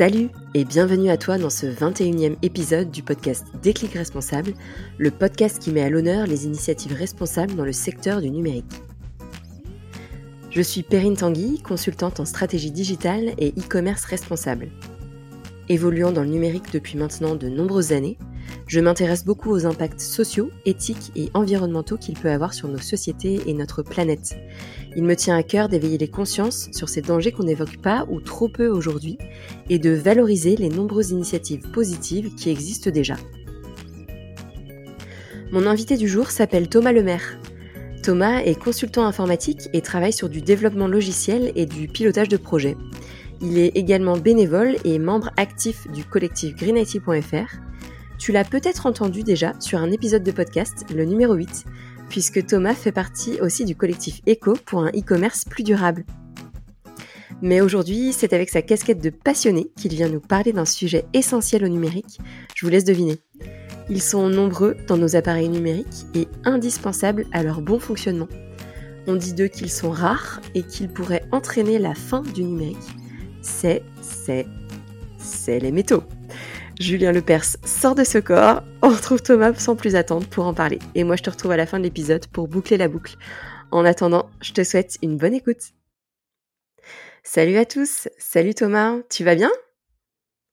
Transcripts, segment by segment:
Salut et bienvenue à toi dans ce 21e épisode du podcast Déclic Responsable, le podcast qui met à l'honneur les initiatives responsables dans le secteur du numérique. Je suis Perrine Tanguy, consultante en stratégie digitale et e-commerce responsable. Évoluant dans le numérique depuis maintenant de nombreuses années, je m'intéresse beaucoup aux impacts sociaux, éthiques et environnementaux qu'il peut avoir sur nos sociétés et notre planète. Il me tient à cœur d'éveiller les consciences sur ces dangers qu'on n'évoque pas ou trop peu aujourd'hui et de valoriser les nombreuses initiatives positives qui existent déjà. Mon invité du jour s'appelle Thomas Lemaire. Thomas est consultant informatique et travaille sur du développement logiciel et du pilotage de projets. Il est également bénévole et membre actif du collectif greenIT.fr tu l'as peut-être entendu déjà sur un épisode de podcast, le numéro 8, puisque Thomas fait partie aussi du collectif Eco pour un e-commerce plus durable. Mais aujourd'hui, c'est avec sa casquette de passionné qu'il vient nous parler d'un sujet essentiel au numérique. Je vous laisse deviner. Ils sont nombreux dans nos appareils numériques et indispensables à leur bon fonctionnement. On dit d'eux qu'ils sont rares et qu'ils pourraient entraîner la fin du numérique. C'est, c'est, c'est les métaux. Julien Lepers sort de ce corps. On retrouve Thomas sans plus attendre pour en parler. Et moi, je te retrouve à la fin de l'épisode pour boucler la boucle. En attendant, je te souhaite une bonne écoute. Salut à tous. Salut Thomas. Tu vas bien?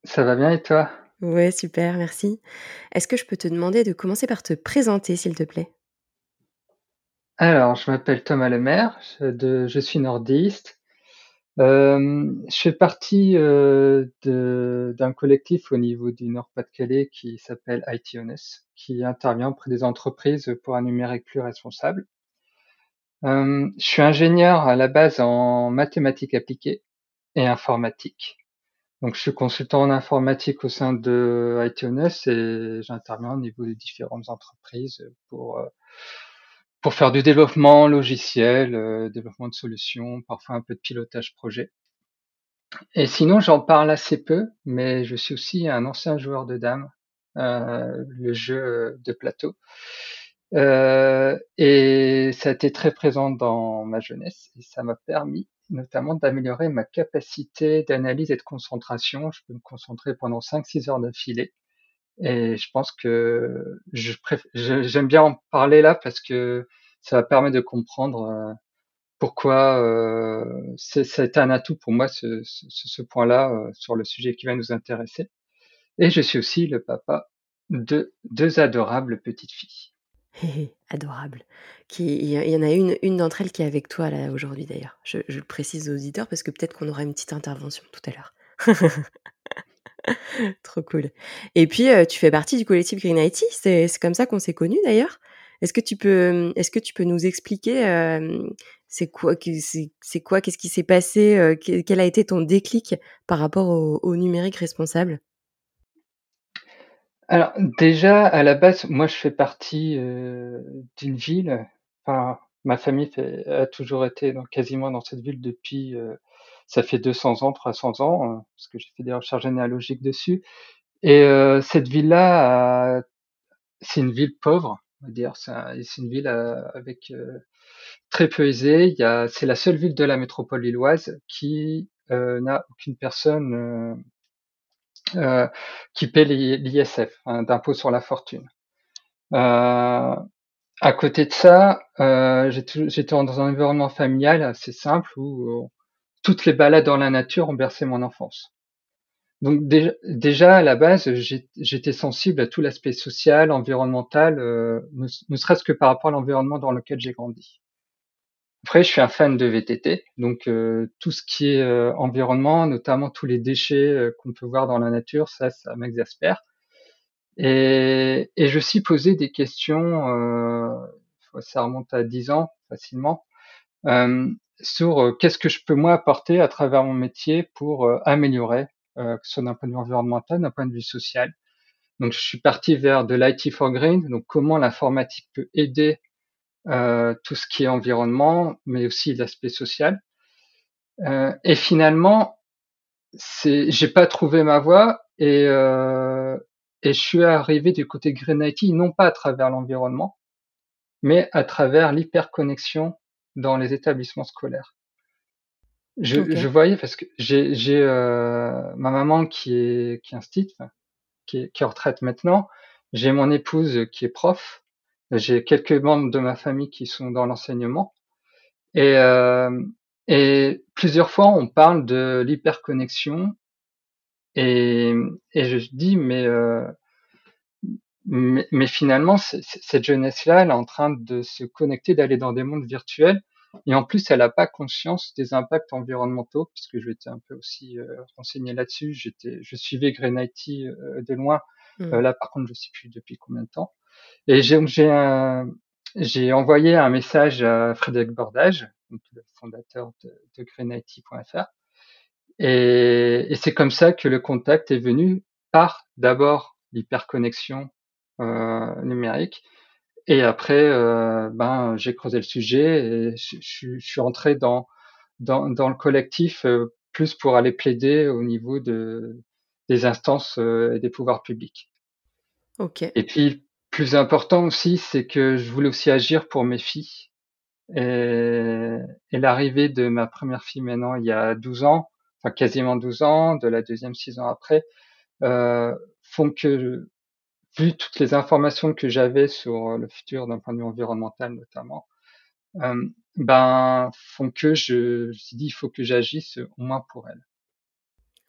Ça va bien et toi? Ouais, super, merci. Est-ce que je peux te demander de commencer par te présenter, s'il te plaît? Alors, je m'appelle Thomas Lemaire, je suis nordiste, euh, je fais partie euh, d'un collectif au niveau du Nord-Pas-de-Calais qui s'appelle ITONS, qui intervient auprès des entreprises pour un numérique plus responsable. Euh, je suis ingénieur à la base en mathématiques appliquées et informatique. Donc, je suis consultant en informatique au sein de ITONS et j'interviens au niveau des différentes entreprises pour pour faire du développement logiciel, euh, développement de solutions, parfois un peu de pilotage projet. Et sinon, j'en parle assez peu, mais je suis aussi un ancien joueur de dames, euh, le jeu de plateau. Euh, et ça a été très présent dans ma jeunesse et ça m'a permis notamment d'améliorer ma capacité d'analyse et de concentration. Je peux me concentrer pendant 5-6 heures d'affilée et je pense que j'aime bien en parler là parce que ça va permettre de comprendre euh, pourquoi euh, c'est un atout pour moi ce, point-là euh, sur le sujet qui va nous intéresser. Et je suis aussi le papa de deux adorables petites filles. Adorable. Qui, il y en a une, une d'entre elles qui est avec toi là aujourd'hui d'ailleurs. Je, le précise aux auditeurs parce que peut-être qu'on aura une petite intervention tout à l'heure. Trop cool. Et puis, euh, tu fais partie du collectif Green IT. C'est comme ça qu'on s'est connus d'ailleurs. Est-ce que tu peux, est-ce que tu peux nous expliquer euh, c'est quoi, c'est qu'est-ce qui s'est passé, euh, quel a été ton déclic par rapport au, numérique responsable? Alors déjà à la base, moi je fais partie euh, d'une ville. Ma famille a toujours été quasiment dans cette ville depuis ça fait 200 ans, 300 ans, euh, parce que j'ai fait des recherches généalogiques dessus. Et euh, cette ville-là, c'est une ville pauvre, on va dire. C'est une ville euh, avec très peu aisée. C'est la seule ville de la métropole lilloise qui n'a aucune personne euh, qui paie l'ISF, hein, d'impôt sur la fortune. Euh, à côté de ça, euh, j'étais dans un environnement familial assez simple où toutes les balades dans la nature ont bercé mon enfance. Donc déjà, à la base, j'étais sensible à tout l'aspect social, environnemental, euh, ne, serait-ce que par rapport à l'environnement dans lequel j'ai grandi. Après, je suis un fan de VTT, donc euh, tout ce qui est euh, environnement, notamment tous les déchets qu'on peut voir dans la nature, ça, ça m'exaspère. Et, et je suis posé des questions, ça remonte à 10 ans facilement, sur euh, qu'est-ce que je peux moi apporter à travers mon métier pour euh, améliorer, euh, que ce soit d'un point de vue environnemental, d'un point de vue social. Donc je suis parti vers de l'IT for Green, donc comment l'informatique peut aider tout ce qui est environnement, mais aussi l'aspect social. Et finalement, c'est, j'ai pas trouvé ma voie et, euh, et je suis arrivé du côté Green IT non pas à travers l'environnement, mais à travers l'hyperconnexion dans les établissements scolaires. Je, je voyais parce que j'ai j'ai euh, ma maman qui est qui est instite, qui est qui est en retraite maintenant. J'ai mon épouse qui est prof. J'ai quelques membres de ma famille qui sont dans l'enseignement. Et euh, et plusieurs fois on parle de l'hyperconnexion et et je dis mais euh, mais, mais finalement cette jeunesse-là elle est en train de se connecter, d'aller dans des mondes virtuels et en plus, elle n'a pas conscience des impacts environnementaux, puisque je m'étais un peu aussi euh, renseigné là-dessus. J'étais, je suivais Green IT euh, de loin. Mmh. Euh, là, par contre, je sais plus depuis combien de temps. Et j'ai, j'ai, envoyé un message à Frédéric Bordage, donc le fondateur de, de greenIT.fr. Et, et c'est comme ça que le contact est venu par d'abord l'hyperconnexion numérique et après, euh, ben, j'ai creusé le sujet et je, je- je suis entré dans, dans, dans le collectif euh, plus pour aller plaider au niveau de, des instances euh, et des pouvoirs publics. OK. Et puis, plus important aussi, c'est que je voulais aussi agir pour mes filles. Et, et l'arrivée de ma première fille maintenant, il y a 12 ans, enfin quasiment 12 ans, de la deuxième 6 ans après, euh, font que vu toutes les informations que j'avais sur le futur d'un point de vue environnemental notamment, euh, ben font que je, je me suis dit il faut que j'agisse au moins pour elle.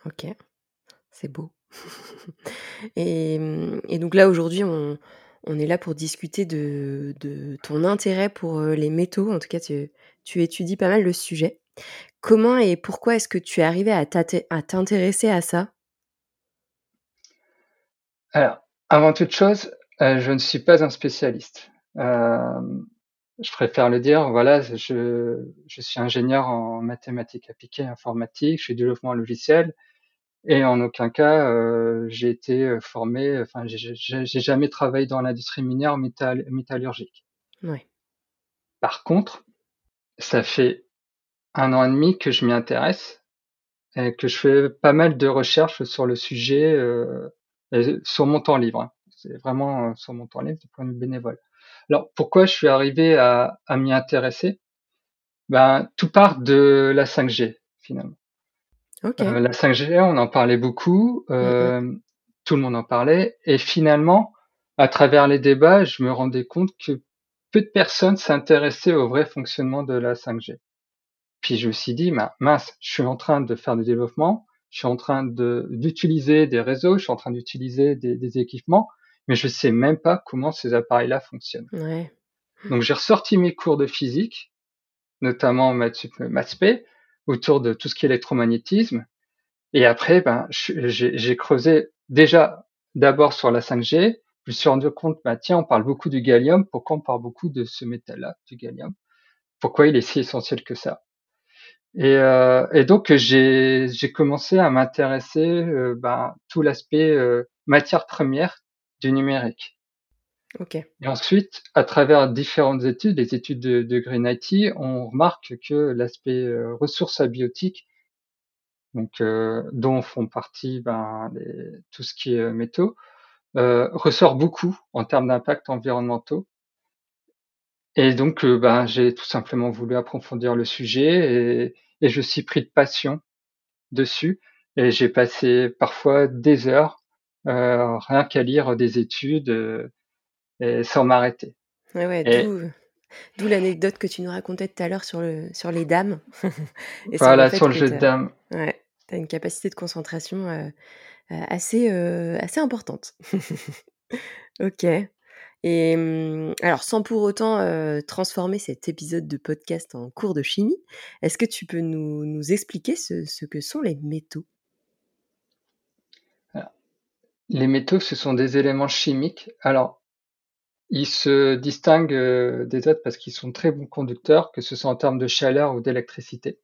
OK. C'est beau. Et, et donc là, aujourd'hui, on, on est là pour discuter de, de ton intérêt pour euh, les métaux. En tout cas, tu, tu étudies pas mal le sujet. Comment et pourquoi est-ce que tu es arrivé à t'intéresser à ça? Alors, avant toute chose, euh, je ne suis pas un spécialiste. Euh, je préfère le dire. Voilà, je, je suis ingénieur en mathématiques appliquées, informatique, je suis développement logiciel, et en aucun cas euh, j'ai été formé. Enfin, j'ai j'ai- j'ai jamais travaillé dans l'industrie minière métal, métallurgique. Par contre, ça fait un an et demi que je m'y intéresse et que je fais pas mal de recherches sur le sujet euh, et sur mon temps libre. hein. C'est vraiment euh, sur mon temps libre du point de vue bénévole. Alors pourquoi je suis arrivé à, à m'y intéresser? Ben tout part de la 5G finalement. Ok. Euh, la 5G, on en parlait beaucoup, Mm, mm. euh, tout le monde en parlait, et finalement, à travers les débats, je me rendais compte que peu de personnes s'intéressaient au vrai fonctionnement de la 5G. Puis je me suis dit, bah, mince, je suis en train de faire du développement, je suis en train de d'utiliser des réseaux, je suis en train d'utiliser des, des équipements, mais je sais même pas comment ces appareils-là fonctionnent. Ouais. Donc j'ai ressorti mes cours de physique, notamment maths maths autour de tout ce qui est électromagnétisme. Et après, ben, j'ai j'ai creusé déjà d'abord sur la 5G. Je me suis rendu compte, bah, tiens, on parle beaucoup du gallium. Pourquoi on parle beaucoup de ce métal-là, du gallium? Pourquoi il est si essentiel que ça? Et, euh, et donc j'ai commencé à m'intéresser euh, ben, tout l'aspect euh, matière première du numérique. Ok. Et ensuite, à travers différentes études, les études de, de Green IT, on remarque que l'aspect euh, ressources abiotiques, donc euh, dont font partie ben, les, tout ce qui est métaux, euh, ressort beaucoup en termes d'impact environnementaux. Et donc, euh, ben, j'ai tout simplement voulu approfondir le sujet et, je suis pris de passion dessus. Et j'ai passé parfois des heures euh, rien qu'à lire des études euh, et sans m'arrêter. Ouais, ouais, Et d'où, l'anecdote que tu nous racontais tout à l'heure sur, le, sur les dames. Et sur le voilà, sur le jeu de dames. Ouais, tu as une capacité de concentration euh, assez, assez importante. ok. Et hum, alors, sans pour autant transformer cet épisode de podcast en cours de chimie, est-ce que tu peux nous, expliquer ce, que sont les métaux? Les métaux, ce sont des éléments chimiques. Alors, ils se distinguent des autres parce qu'ils sont très bons conducteurs, que ce soit en termes de chaleur ou d'électricité.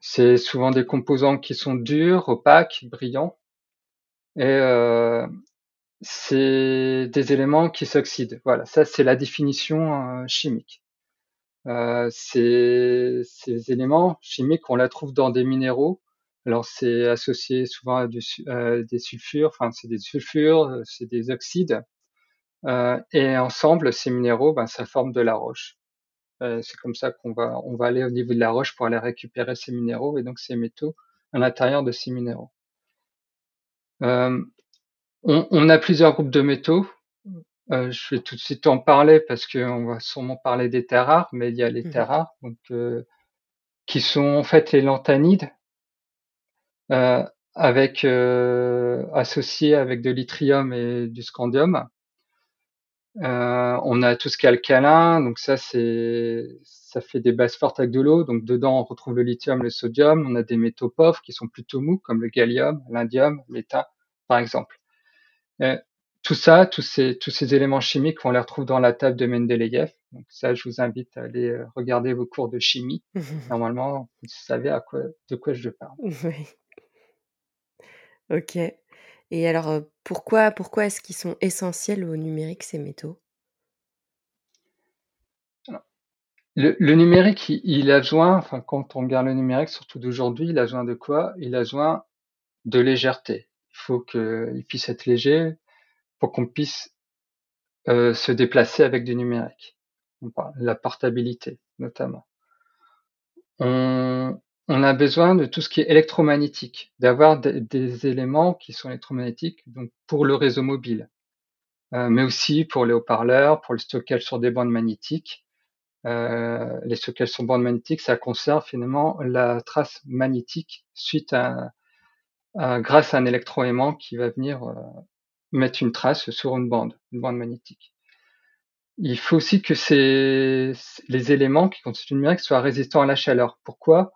C'est souvent des composants qui sont durs, opaques, brillants, et euh, c'est des éléments qui s'oxydent. Voilà, ça c'est la définition euh, chimique. Euh, ces, éléments chimiques, on la trouve dans des minéraux. Alors c'est associé souvent à, du des sulfures, enfin c'est des sulfures, euh, c'est des oxydes. Et ensemble, ces minéraux, ben, ça forme de la roche. C'est comme ça qu'on va, on va aller au niveau de la roche pour aller récupérer ces minéraux et donc ces métaux à l'intérieur de ces minéraux. On, on, a plusieurs groupes de métaux. Euh, je vais tout de suite en parler parce qu'on va sûrement parler des terres rares, mais il y a les mmh terres rares, donc euh, qui sont en fait les lanthanides, euh, avec associés avec de l'yttrium et du scandium. Euh, on a tout ce qui est alcalin, donc ça c'est ça fait des bases fortes avec de l'eau. Donc dedans on retrouve le lithium, le sodium. On a des métaux pauvres qui sont plutôt mous comme le gallium, l'indium, l'étain, par exemple. Euh, tout ça, tous ces tous ces éléments chimiques, on les retrouve dans la table de Mendeleïev. Donc ça, je vous invite à aller euh, regarder vos cours de chimie. Normalement, vous savez à quoi de quoi je parle. Oui. Ok. Et alors, pourquoi pourquoi est-ce qu'ils sont essentiels au numérique, ces métaux? le numérique, il a besoin enfin, quand on regarde le numérique, surtout d'aujourd'hui, il a besoin de quoi? Il a besoin de légèreté. Il faut qu'il puisse être léger pour qu'on puisse, se déplacer avec du numérique. La portabilité, notamment. On on a besoin de tout ce qui est électromagnétique, d'avoir des, éléments qui sont électromagnétiques donc pour le réseau mobile, euh, mais aussi pour les haut-parleurs, pour le stockage sur des bandes magnétiques. Euh, les stockages sur bandes magnétiques, ça conserve finalement la trace magnétique suite à, grâce à un électroaimant qui va venir euh, mettre une trace sur une bande, une bande magnétique. Il faut aussi que ces, les éléments qui constituent le numérique soient résistants à la chaleur. Pourquoi?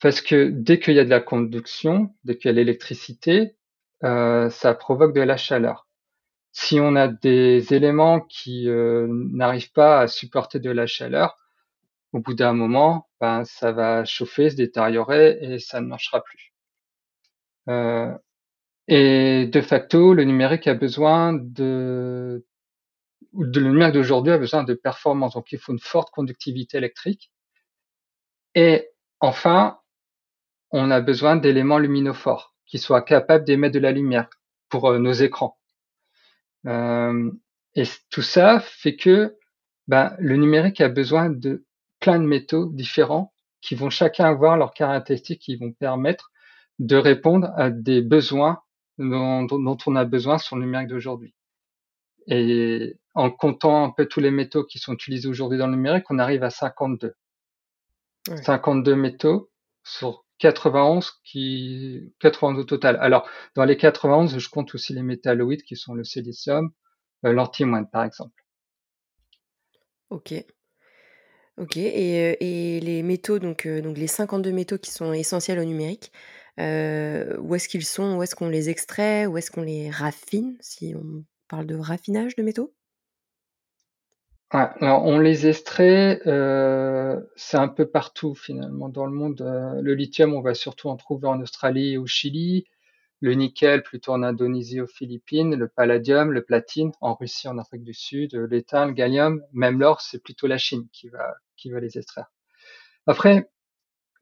Parce que dès qu'il y a de la conduction, dès qu'il y a l'électricité, euh, ça provoque de la chaleur. Si on a des éléments qui euh, n'arrivent pas à supporter de la chaleur, au bout d'un moment, ben, ça va chauffer, se détériorer et ça ne marchera plus. Euh, et de facto, le numérique a besoin de, de le numérique d'aujourd'hui a besoin de performance. Donc, il faut une forte conductivité électrique. Et enfin, on a besoin d'éléments luminophores qui soient capables d'émettre de la lumière pour euh, nos écrans. Euh, et tout ça fait que ben, le numérique a besoin de plein de métaux différents qui vont chacun avoir leurs caractéristiques qui vont permettre de répondre à des besoins dont, on a besoin sur le numérique d'aujourd'hui. Et en comptant un peu tous les métaux qui sont utilisés aujourd'hui dans le numérique, on arrive à 52. 52 métaux sur 91 qui 91 au total. Alors dans les 91, je compte aussi les métalloïdes qui sont le silicium, euh, l'antimoine par exemple. Ok. Ok. Et, euh, et les métaux, donc, euh, donc les 52 métaux qui sont essentiels au numérique, où est-ce qu'ils sont Où est-ce qu'on les extrait Où est-ce qu'on les raffine Si on parle de raffinage de métaux? Alors on les extrait, euh, c'est un peu partout finalement dans le monde. Euh, le lithium, on va surtout en trouver en Australie et au Chili. Le nickel, plutôt en Indonésie, aux Philippines. Le palladium, le platine, en Russie, en Afrique du Sud. L'étain, le gallium, même l'or, c'est plutôt la Chine qui va, qui va les extraire. Après,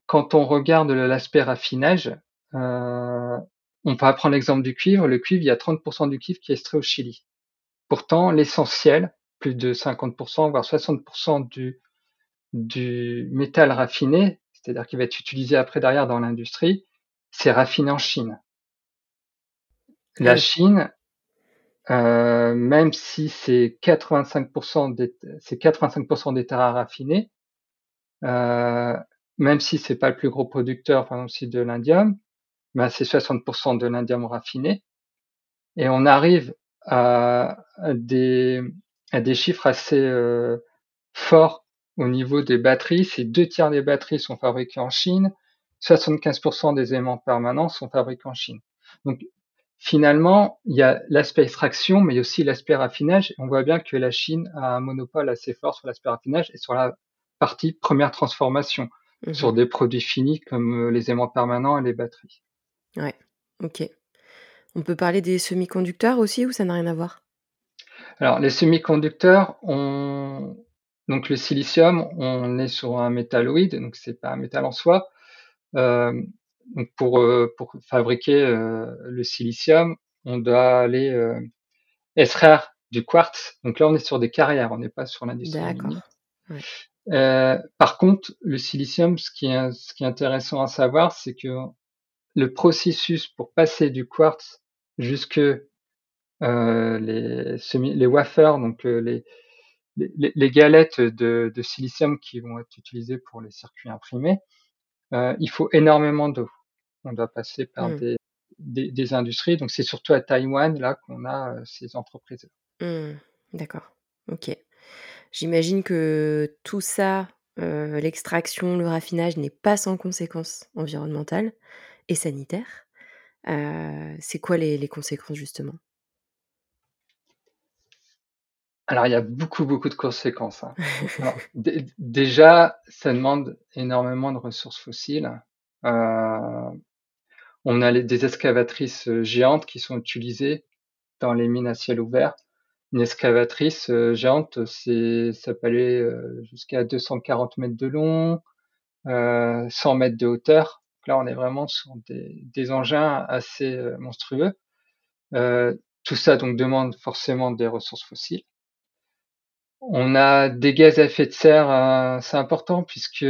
quand on regarde l'aspect raffinage, euh, on va prendre l'exemple du cuivre. Le cuivre, il y a 30% du cuivre qui est extrait au Chili. Pourtant, l'essentiel, plus de 50%, voire 60% du, du métal raffiné, c'est-à-dire qui va être utilisé après derrière dans l'industrie, c'est raffiné en Chine. La Chine, euh, même si c'est 85% des, c'est 85% des terres à raffiner, euh, même si c'est pas le plus gros producteur, par exemple, de l'indium, ben c'est 60% de l'indium raffiné. Et on arrive à des, à des chiffres assez euh, forts au niveau des batteries. C'est deux tiers des batteries sont fabriquées en Chine, 75% des aimants permanents sont fabriqués en Chine. Donc finalement, il y a l'aspect extraction, mais il y a aussi l'aspect raffinage. On voit bien que la Chine a un monopole assez fort sur l'aspect raffinage et sur la partie première transformation, mmh sur des produits finis comme euh, les aimants permanents et les batteries. Ouais, ok. On peut parler des semi-conducteurs aussi ou ça n'a rien à voir? Alors, les semi-conducteurs, on... donc le silicium, on est sur un métalloïde, donc c'est pas un métal en soi. Euh, donc pour, euh, pour fabriquer euh, le silicium, on doit aller extraire du quartz. Donc là, on est sur des carrières, on n'est pas sur l'industrie. D'accord. par contre, le silicium, ce qui est, ce qui est intéressant à savoir, c'est que le processus pour passer du quartz jusque euh, les, les wafers, donc euh, les, les, les, galettes de, de, silicium qui vont être utilisées pour les circuits imprimés, euh, il faut énormément d'eau. On doit passer par mmh. des, des, des, industries. Donc c'est surtout à Taïwan là qu'on a ces entreprises. Mmh. D'accord. Ok. J'imagine que tout ça, l'extraction, le raffinage n'est pas sans conséquences environnementales et sanitaires. Euh, c'est quoi les, les conséquences justement? Alors, il y a beaucoup, beaucoup de conséquences. Hein. déjà, ça demande énormément de ressources fossiles. Euh, on a les, des excavatrices géantes qui sont utilisées dans les mines à ciel ouvert. Une excavatrice euh, géante, c'est, ça peut aller euh, jusqu'à 240 mètres de long, 100 mètres de hauteur. Là, on est vraiment sur des, engins assez monstrueux. tout ça donc demande forcément des ressources fossiles. On a des gaz à effet de serre, euh, c'est important puisque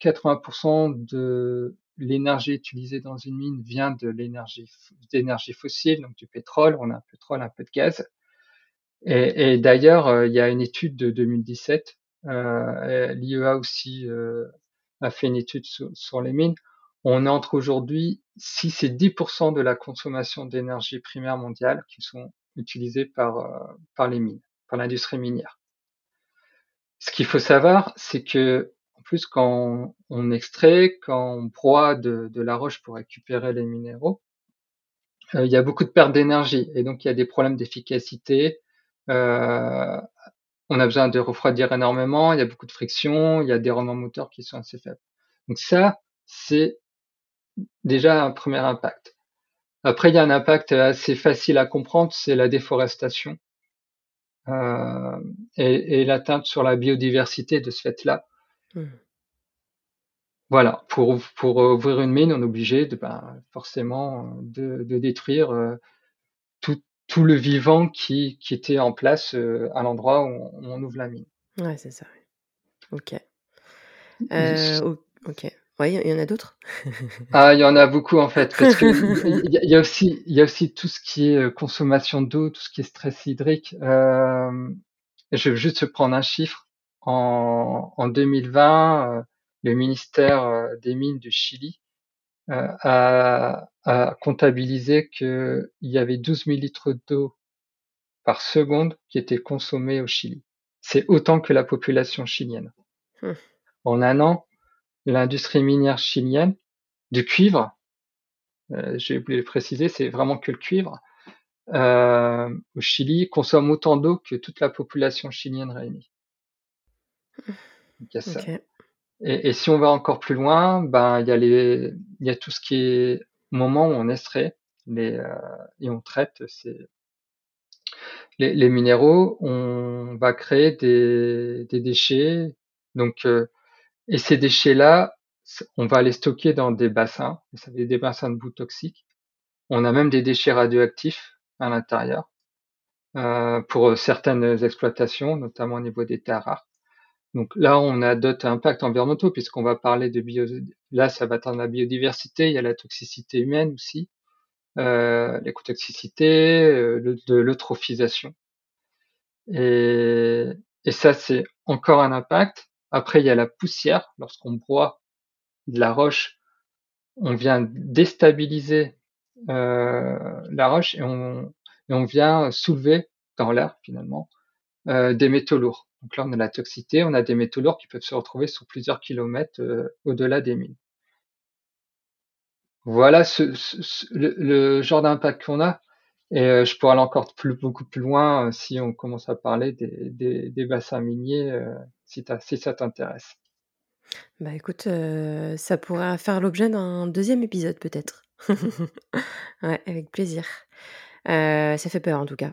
80% de l'énergie utilisée dans une mine vient de l'énergie d'énergie fossile, donc du pétrole. On a un pétrole, un peu de gaz. Et, d'ailleurs, euh, il y a une étude de 2017. Euh, L'IEA aussi a fait une étude sur, les mines. On entre aujourd'hui 6 et 10% de la consommation d'énergie primaire mondiale qui sont utilisées par, par les mines, par l'industrie minière. Ce qu'il faut savoir, c'est que en plus quand on extrait, quand on broie de, de la roche pour récupérer les minéraux, euh, il y a beaucoup de pertes d'énergie et donc il y a des problèmes d'efficacité. Euh, on a besoin de refroidir énormément, il y a beaucoup de friction, il y a des rendements moteurs qui sont assez faibles. Donc ça, c'est déjà un premier impact. Après, il y a un impact assez facile à comprendre, c'est la déforestation. Euh, et, et l'atteinte sur la biodiversité de ce fait-là. Mmh. Voilà, pour, pour ouvrir une mine, on est obligé de, ben, forcément de, de détruire euh, tout, tout, le vivant qui, qui était en place euh, à l'endroit où, on ouvre la mine. Ouais, c'est ça. Ok. Ok. Oui, il y en a d'autres? Ah, il y en a beaucoup en fait, parce que il y, a aussi, il y a aussi tout ce qui est euh, consommation d'eau, tout ce qui est stress hydrique. Euh, je vais juste prendre un chiffre. En, en 2020, euh, le ministère des Mines du Chili a, a, comptabilisé qu'il y avait 12 000 litres d'eau par seconde qui étaient consommés au Chili. C'est autant que la population chilienne. Hum. En un an, l'industrie minière chilienne du cuivre, euh, j'ai oublié de le préciser, c'est vraiment que le cuivre, euh, au Chili, consomme autant d'eau que toute la population chilienne réunie. Et, et, si on va encore plus loin, ben il y a les, il y a tout ce qui est moment où on extrait les euh, et on traite ces les, les, minéraux, on va créer des, des déchets. Donc euh, et ces déchets-là, on va les stocker dans des bassins, des bassins de boue toxiques. On a même des déchets radioactifs à l'intérieur euh, pour certaines exploitations, notamment au niveau des terres rares. Donc là, on a d'autres impacts environnementaux puisqu'on va parler de bio. Là, ça va atteindre la biodiversité. Il y a la toxicité humaine aussi, euh, l'écotoxicité, euh, de l'eutrophisation. Et, et ça, c'est encore un impact. Après, il y a la poussière. Lorsqu'on broie de la roche, on vient déstabiliser euh, la roche et on, et on vient soulever dans l'air finalement euh, des métaux lourds. Donc là, on a la toxicité, on a des métaux lourds qui peuvent se retrouver sur plusieurs kilomètres euh, au-delà des mines. Voilà ce, ce, le, le, genre d'impact qu'on a. Et euh, je pourrais aller encore beaucoup plus loin euh, si on commence à parler des, bassins miniers, euh, si, ça t'intéresse. Bah écoute, ça pourrait faire l'objet d'un deuxième épisode peut-être. ouais, avec plaisir. ça fait peur en tout cas.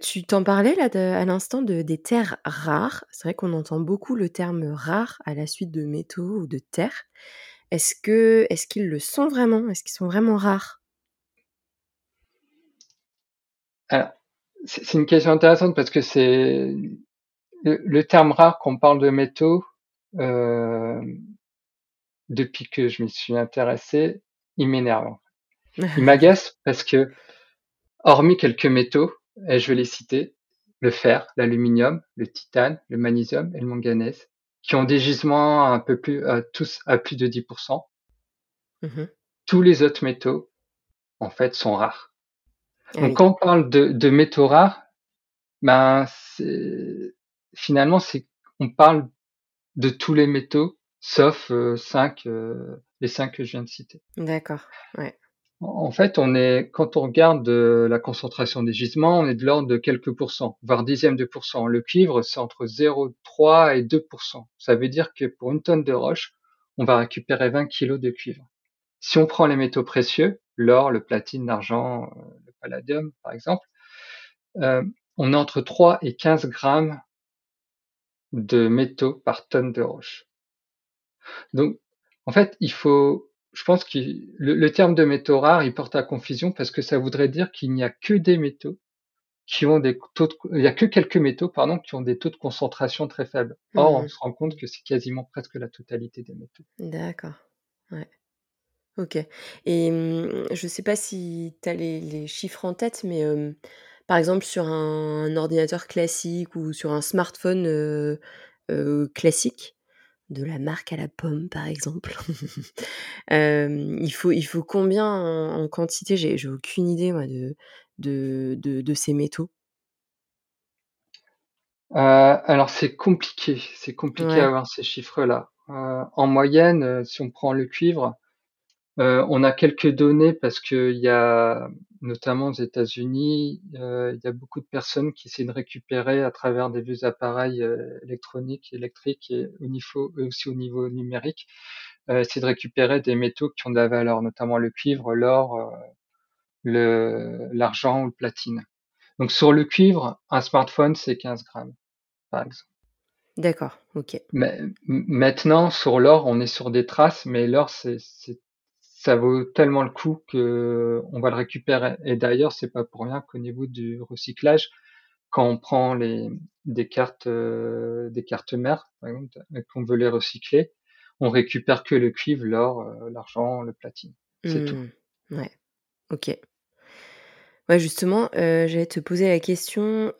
tu t'en parlais à l'instant de, des terres rares. C'est vrai qu'on entend beaucoup le terme rare à la suite de métaux ou de terres. Est-ce qu'ils le sont vraiment? Est-ce qu'ils sont vraiment rares? Alors, c'est une question intéressante parce que c'est le, terme rare qu'on parle de métaux, euh, depuis que je m'y suis intéressé, il m'énerve. Il m'agace parce que, hormis quelques métaux, et je vais les citer, le fer, l'aluminium, le titane, le magnésium et le manganèse, qui ont des gisements un peu plus, euh, tous à plus de 10%. Mmh Tous les autres métaux, en fait, sont rares. Donc, quand on parle de, de métaux rares, ben, finalement, c'est, on parle de tous les métaux, sauf euh, cinq, euh, les cinq que je viens de citer. D'accord. Ouais. En fait, on est, quand on regarde euh, la concentration des gisements, on est de l'ordre de quelques pourcents, voire dixièmes de pourcent. Le cuivre, c'est entre 0,3 et 2% Ça veut dire que pour une tonne de roche, on va récupérer 20 kilos de cuivre. Si on prend les métaux précieux, l'or, le platine, l'argent, palladium, par exemple, euh, on a entre 3 et 15 grammes de métaux par tonne de roche. Donc, en fait, il faut je pense que le, terme de métaux rares, il porte à confusion parce que ça voudrait dire qu'il n'y a que des métaux qui ont des taux il y a que quelques métaux, pardon, qui ont des taux de concentration très faibles. Or, on mmh. se rend compte que c'est quasiment presque la totalité des métaux. D'accord. Ouais. Ok. Et mmh, je ne sais pas si tu as les, chiffres en tête, mais par exemple, sur un, ordinateur classique ou sur un smartphone classique, de la marque à la pomme, par exemple. il, faut, il faut combien en, quantité? J'ai j'ai aucune idée moi, de, de, de, ces métaux. Euh, alors c'est compliqué, c'est compliqué à avoir ces chiffres-là. Euh, en moyenne, euh, si on prend le cuivre, on a quelques données parce qu'il y a notamment aux États-Unis, euh, il y a beaucoup de personnes qui essaient de récupérer à travers des vieux appareils euh, électroniques, électriques et au niveau, aussi au niveau numérique, euh, essayer de récupérer des métaux qui ont de la valeur, notamment le cuivre, l'or, euh, le, l'argent ou le platine. Donc sur le cuivre, un smartphone c'est 15 grammes, par exemple. D'accord, ok. Mais, maintenant, sur l'or, on est sur des traces, mais l'or, c'est ça vaut tellement le coup que on va le récupérer. Et d'ailleurs, c'est pas pour rien qu'au niveau du recyclage, quand on prend les des cartes euh, des cartes mères, par exemple, et qu'on veut les recycler, on récupère que le cuivre, l'or, euh, l'argent, le platine. C'est tout. Mmh. Ouais. Ok. Ouais, justement, euh, j'allais te poser la question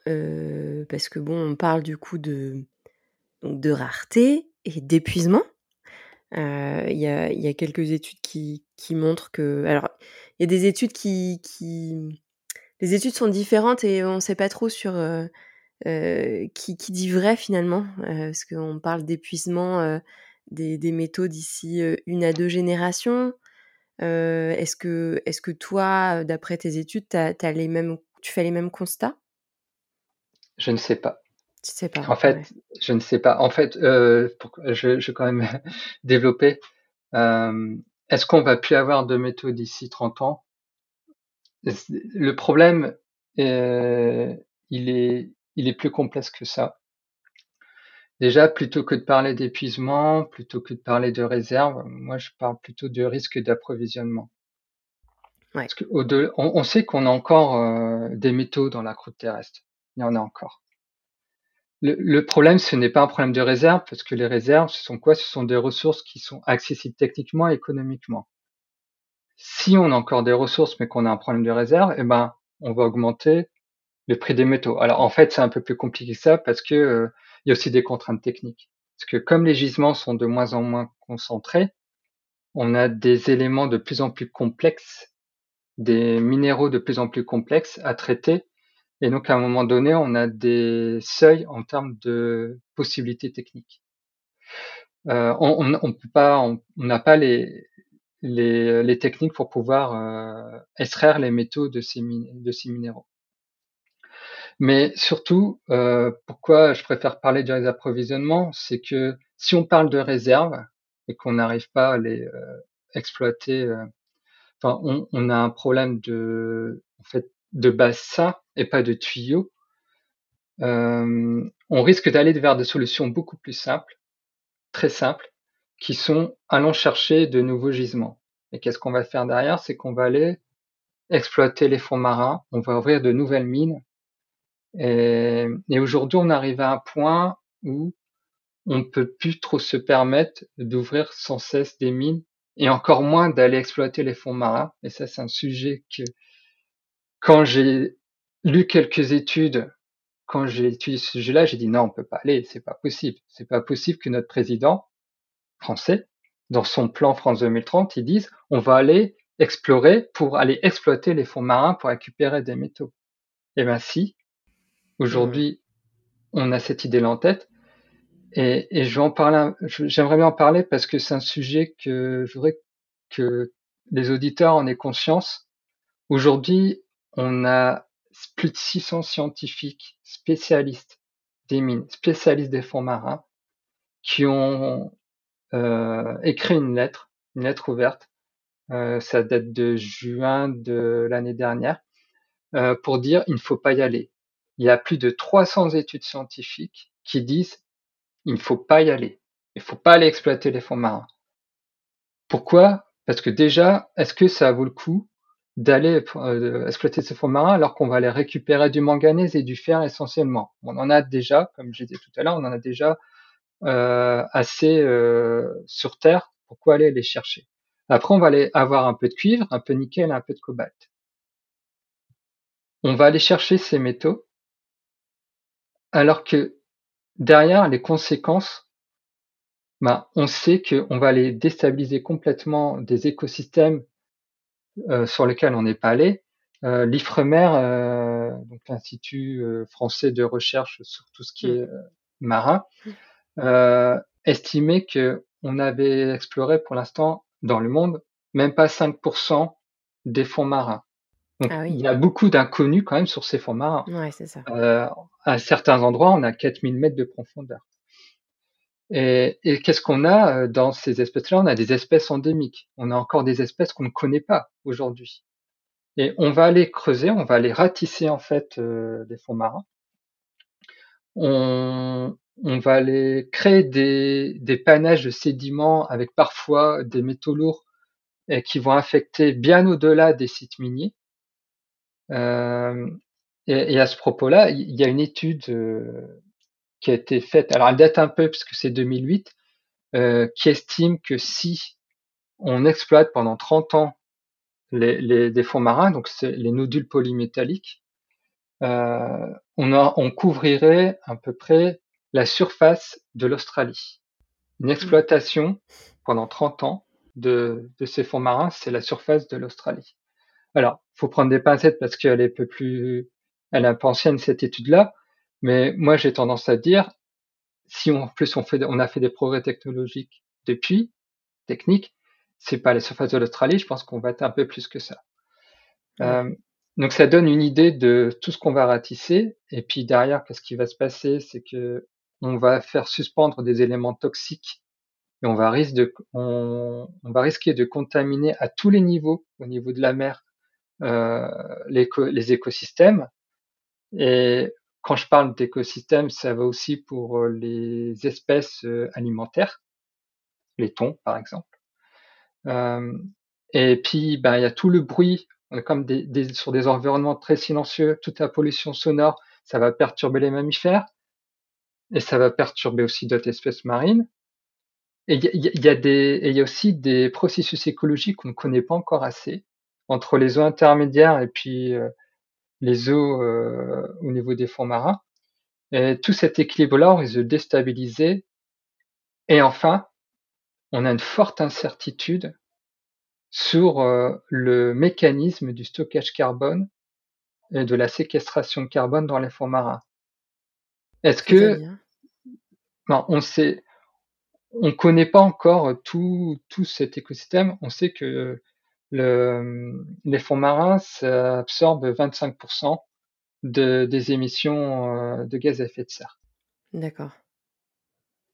parce que bon, on parle du coup de de rareté et d'épuisement. Il y a, quelques études qui, montrent que. Alors, il y a des études qui, qui. Les études sont différentes et on ne sait pas trop sur qui, dit vrai finalement, parce qu'on parle d'épuisement des, des, métaux d'ici une à deux générations. est-ce que, est que toi, d'après tes études, tu fais les mêmes constats? Je ne sais pas. Tu sais pas. En fait, je ne sais pas. En fait, euh, je, je vais quand même développer. Euh, Est-ce qu'on va plus avoir de métaux d'ici 30 ans? Le problème, euh, il, est, il est plus complexe que ça. Déjà, plutôt que de parler d'épuisement, plutôt que de parler de réserve, moi je parle plutôt de risque d'approvisionnement. Ouais. Parce que on, on, sait qu'on a encore euh, des métaux dans la croûte terrestre. Il y en a encore. Le, problème, ce n'est pas un problème de réserve, parce que les réserves, ce sont quoi? Ce sont des ressources qui sont accessibles techniquement et économiquement. Si on a encore des ressources, mais qu'on a un problème de réserve, eh ben, on va augmenter le prix des métaux. Alors en fait, c'est un peu plus compliqué que ça, parce que euh, il y a aussi des contraintes techniques. Parce que comme les gisements sont de moins en moins concentrés, on a des éléments de plus en plus complexes, des minéraux de plus en plus complexes à traiter et donc, à un moment donné, on a des seuils en termes de possibilités techniques. Euh, on, on, peut pas, on n'a pas les, les, les, techniques pour pouvoir euh, extraire les métaux de ces, de ces minéraux. Mais surtout, euh, pourquoi je préfère parler des approvisionnements, c'est que si on parle de réserves et qu'on n'arrive pas à les euh, exploiter, euh, enfin, on, on, a un problème de, en fait, de bassin et pas de tuyaux, euh, on risque d'aller vers des solutions beaucoup plus simples, très simples, qui sont allons chercher de nouveaux gisements. Et qu'est-ce qu'on va faire derrière? C'est qu'on va aller exploiter les fonds marins, on va ouvrir de nouvelles mines Et, et aujourd'hui, on arrive à un point où on peut plus trop se permettre d'ouvrir sans cesse des mines et encore moins d'aller exploiter les fonds marins. Et ça, c'est un sujet que, quand j'ai lu quelques études, quand j'ai étudié ce sujet-là, j'ai dit non, on peut pas aller, c'est pas possible. C'est pas possible que notre président français, dans son plan France 2030, il dise on va aller explorer pour aller exploiter les fonds marins pour récupérer des métaux. Eh ben si, aujourd'hui, on a cette idée-là en tête. Et, et je vais en parler, j'aimerais bien en parler parce que c'est un sujet que je voudrais que les auditeurs en aient conscience. Aujourd'hui, on a plus de 600 scientifiques spécialistes des mines, spécialistes des fonds marins, qui ont euh, écrit une lettre, une lettre ouverte. Euh, ça date de juin de l'année dernière, euh, pour dire il ne faut pas y aller. Il y a plus de 300 études scientifiques qui disent il ne faut pas y aller. Il ne faut pas aller exploiter les fonds marins. Pourquoi? Parce que déjà, est-ce que ça vaut le coup d'aller euh, exploiter ces fonds marins alors qu'on va aller récupérer du manganèse et du fer essentiellement On en a déjà, comme je disais tout à l'heure, on en a déjà euh, assez euh, sur Terre. Pourquoi aller les chercher? Après, on va aller avoir un peu de cuivre, un peu de nickel, un peu de cobalt. On va aller chercher ces métaux alors que Derrière les conséquences, ben, on sait qu'on va aller déstabiliser complètement des écosystèmes euh, sur lesquels on n'est pas allé. Euh, L'IFREMER, euh, donc l'Institut euh, français de recherche sur tout ce qui mmh. est marin, euh, estimait que on avait exploré pour l'instant dans le monde même pas 5% des fonds marins. Donc, ah il y a beaucoup d'inconnus quand même sur ces fonds marins. Ouais, c'est ça. Euh, à certains endroits, on a 4000 mètres de profondeur. Et, et qu'est-ce qu'on a euh, dans ces espèces-là? On a des espèces endémiques. On a encore des espèces qu'on ne connaît pas aujourd'hui. Et on va aller creuser, on va aller ratisser en fait euh, des fonds marins. On, on va aller créer des, des panaches de sédiments avec parfois des métaux lourds et qui vont affecter bien au-delà des sites miniers. Euh, et, et, à ce propos-là, il y a une étude euh, qui a été faite, alors elle date un peu parce que c'est 2008, euh, qui estime que si on exploite pendant 30 ans les, les, des fonds marins, donc les nodules polymétalliques, euh, on, a, on couvrirait à peu près la surface de l'Australie. Une exploitation pendant 30 ans de, de ces fonds marins, c'est la surface de l'Australie. Alors, faut prendre des pincettes parce qu'elle est un peu plus, elle est un peu ancienne cette étude-là, mais moi j'ai tendance à dire, si on, en plus on fait, on a fait des progrès technologiques depuis, techniques, c'est pas les surfaces de l'Australie, je pense qu'on va être un peu plus que ça. Euh, donc ça donne une idée de tout ce qu'on va ratisser, et puis derrière, qu'est-ce qui va se passer, c'est que on va faire suspendre des éléments toxiques et on va, risque de, on, on va risquer de contaminer à tous les niveaux, au niveau de la mer, euh, les, les, écosystèmes. Et quand je parle d'écosystèmes, ça va aussi pour euh, les espèces euh, alimentaires, les thons par exemple. Euh, et puis, ben, il y a tout le bruit, comme des, sur des environnements très silencieux, toute la pollution sonore, ça va perturber les mammifères et ça va perturber aussi d'autres espèces marines. Et il y, a aussi des processus écologiques qu'on ne connaît pas encore assez, entre les eaux intermédiaires et puis les eaux euh, au niveau des fonds marins. Et tout cet équilibre-là, on risque de déstabiliser. Et enfin, on a une forte incertitude sur euh, le mécanisme du stockage carbone et de la séquestration de carbone dans les fonds marins. Est-ce que non, on sait, on connaît pas encore tout, tout cet écosystème. On sait que le, les fonds marins ça absorbe 25% de, des émissions euh, de gaz à effet de serre. D'accord.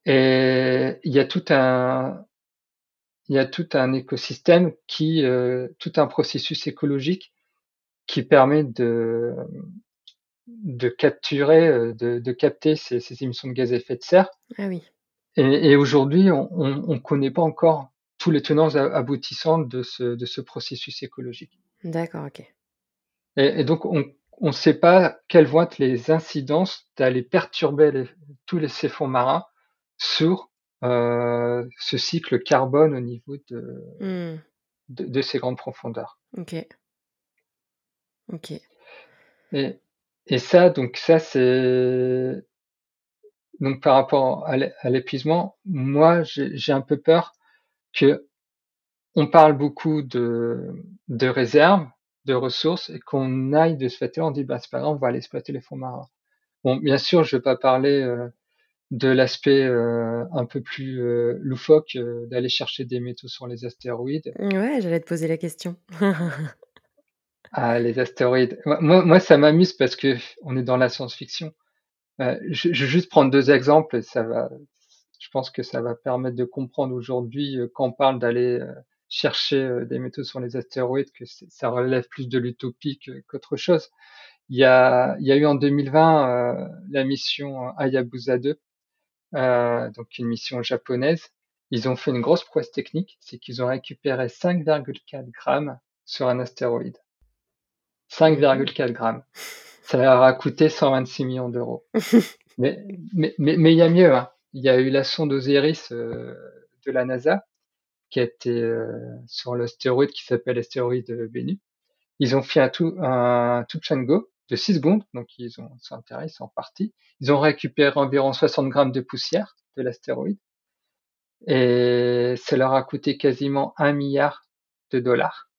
Et il y a tout un, il y a tout un écosystème qui, euh, tout un processus écologique qui permet de, de capturer, euh, de, de capter ces, ces, émissions de gaz à effet de serre. Ah oui. Et, et aujourd'hui, on ne connaît pas encore tous les tenants aboutissants de ce, de ce processus écologique. D'accord, ok. Et, et, donc, on ne sait pas quelles vont être les incidences d'aller perturber tous les, ces fonds marins sur euh, ce cycle carbone au niveau hmm. de, de, ces grandes profondeurs. Ok. Ok. Et, et ça, donc ça, c'est donc par rapport à l'épuisement, moi, j'ai un peu peur que on parle beaucoup de, de réserves, de ressources, et qu'on aille de ce fait-là, on dit, bah, c'est pas grave, on va aller exploiter les fonds marins. Bon, bien sûr, je vais pas parler euh, de l'aspect euh, un peu plus euh, loufoque d'aller chercher des métaux sur les astéroïdes. Ouais, j'allais te poser la question. ah, les astéroïdes. Moi, moi ça m'amuse parce que on est dans la science-fiction. je, je, vais juste prendre deux exemples et ça va, pense que ça va permettre de comprendre aujourd'hui quand on parle d'aller chercher des métaux sur les astéroïdes que ça relève plus de l'utopie qu'autre chose. Il y a, il y a eu en 2020 euh, la mission Hayabusa 2, euh, donc une mission japonaise. Ils ont fait une grosse prouesse technique, c'est qu'ils ont récupéré 5,4 grammes sur un astéroïde. 5,4 grammes. Ça leur a coûté 126 millions d'euros. mais, mais, mais, mais, il y a mieux. Hein. Il y a eu la sonde Osiris euh, de la NASA qui été euh, sur l'astéroïde qui s'appelle l'astéroïde Bennu. Ils ont fait un, tout, un touch and go de 6 secondes, donc ils ont sont ils sont partis. Ils ont récupéré environ 60 grammes de poussière de l'astéroïde et ça leur a coûté quasiment un milliard de dollars.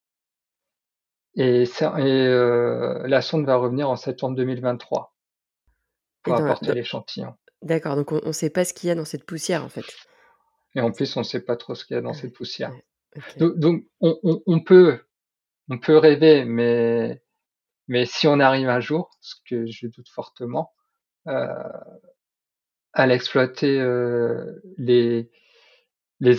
Et, ça, et euh, la sonde va revenir en septembre 2023 pour apporter l'échantillon. D'accord, donc on ne sait pas ce qu'il y a dans cette poussière en fait. Et en plus, on ne sait pas trop ce qu'il y a dans cette poussière. Donc, on, on, peut, on peut rêver, mais mais si on arrive un jour, ce que je doute fortement, euh, à l'exploiter euh, les les,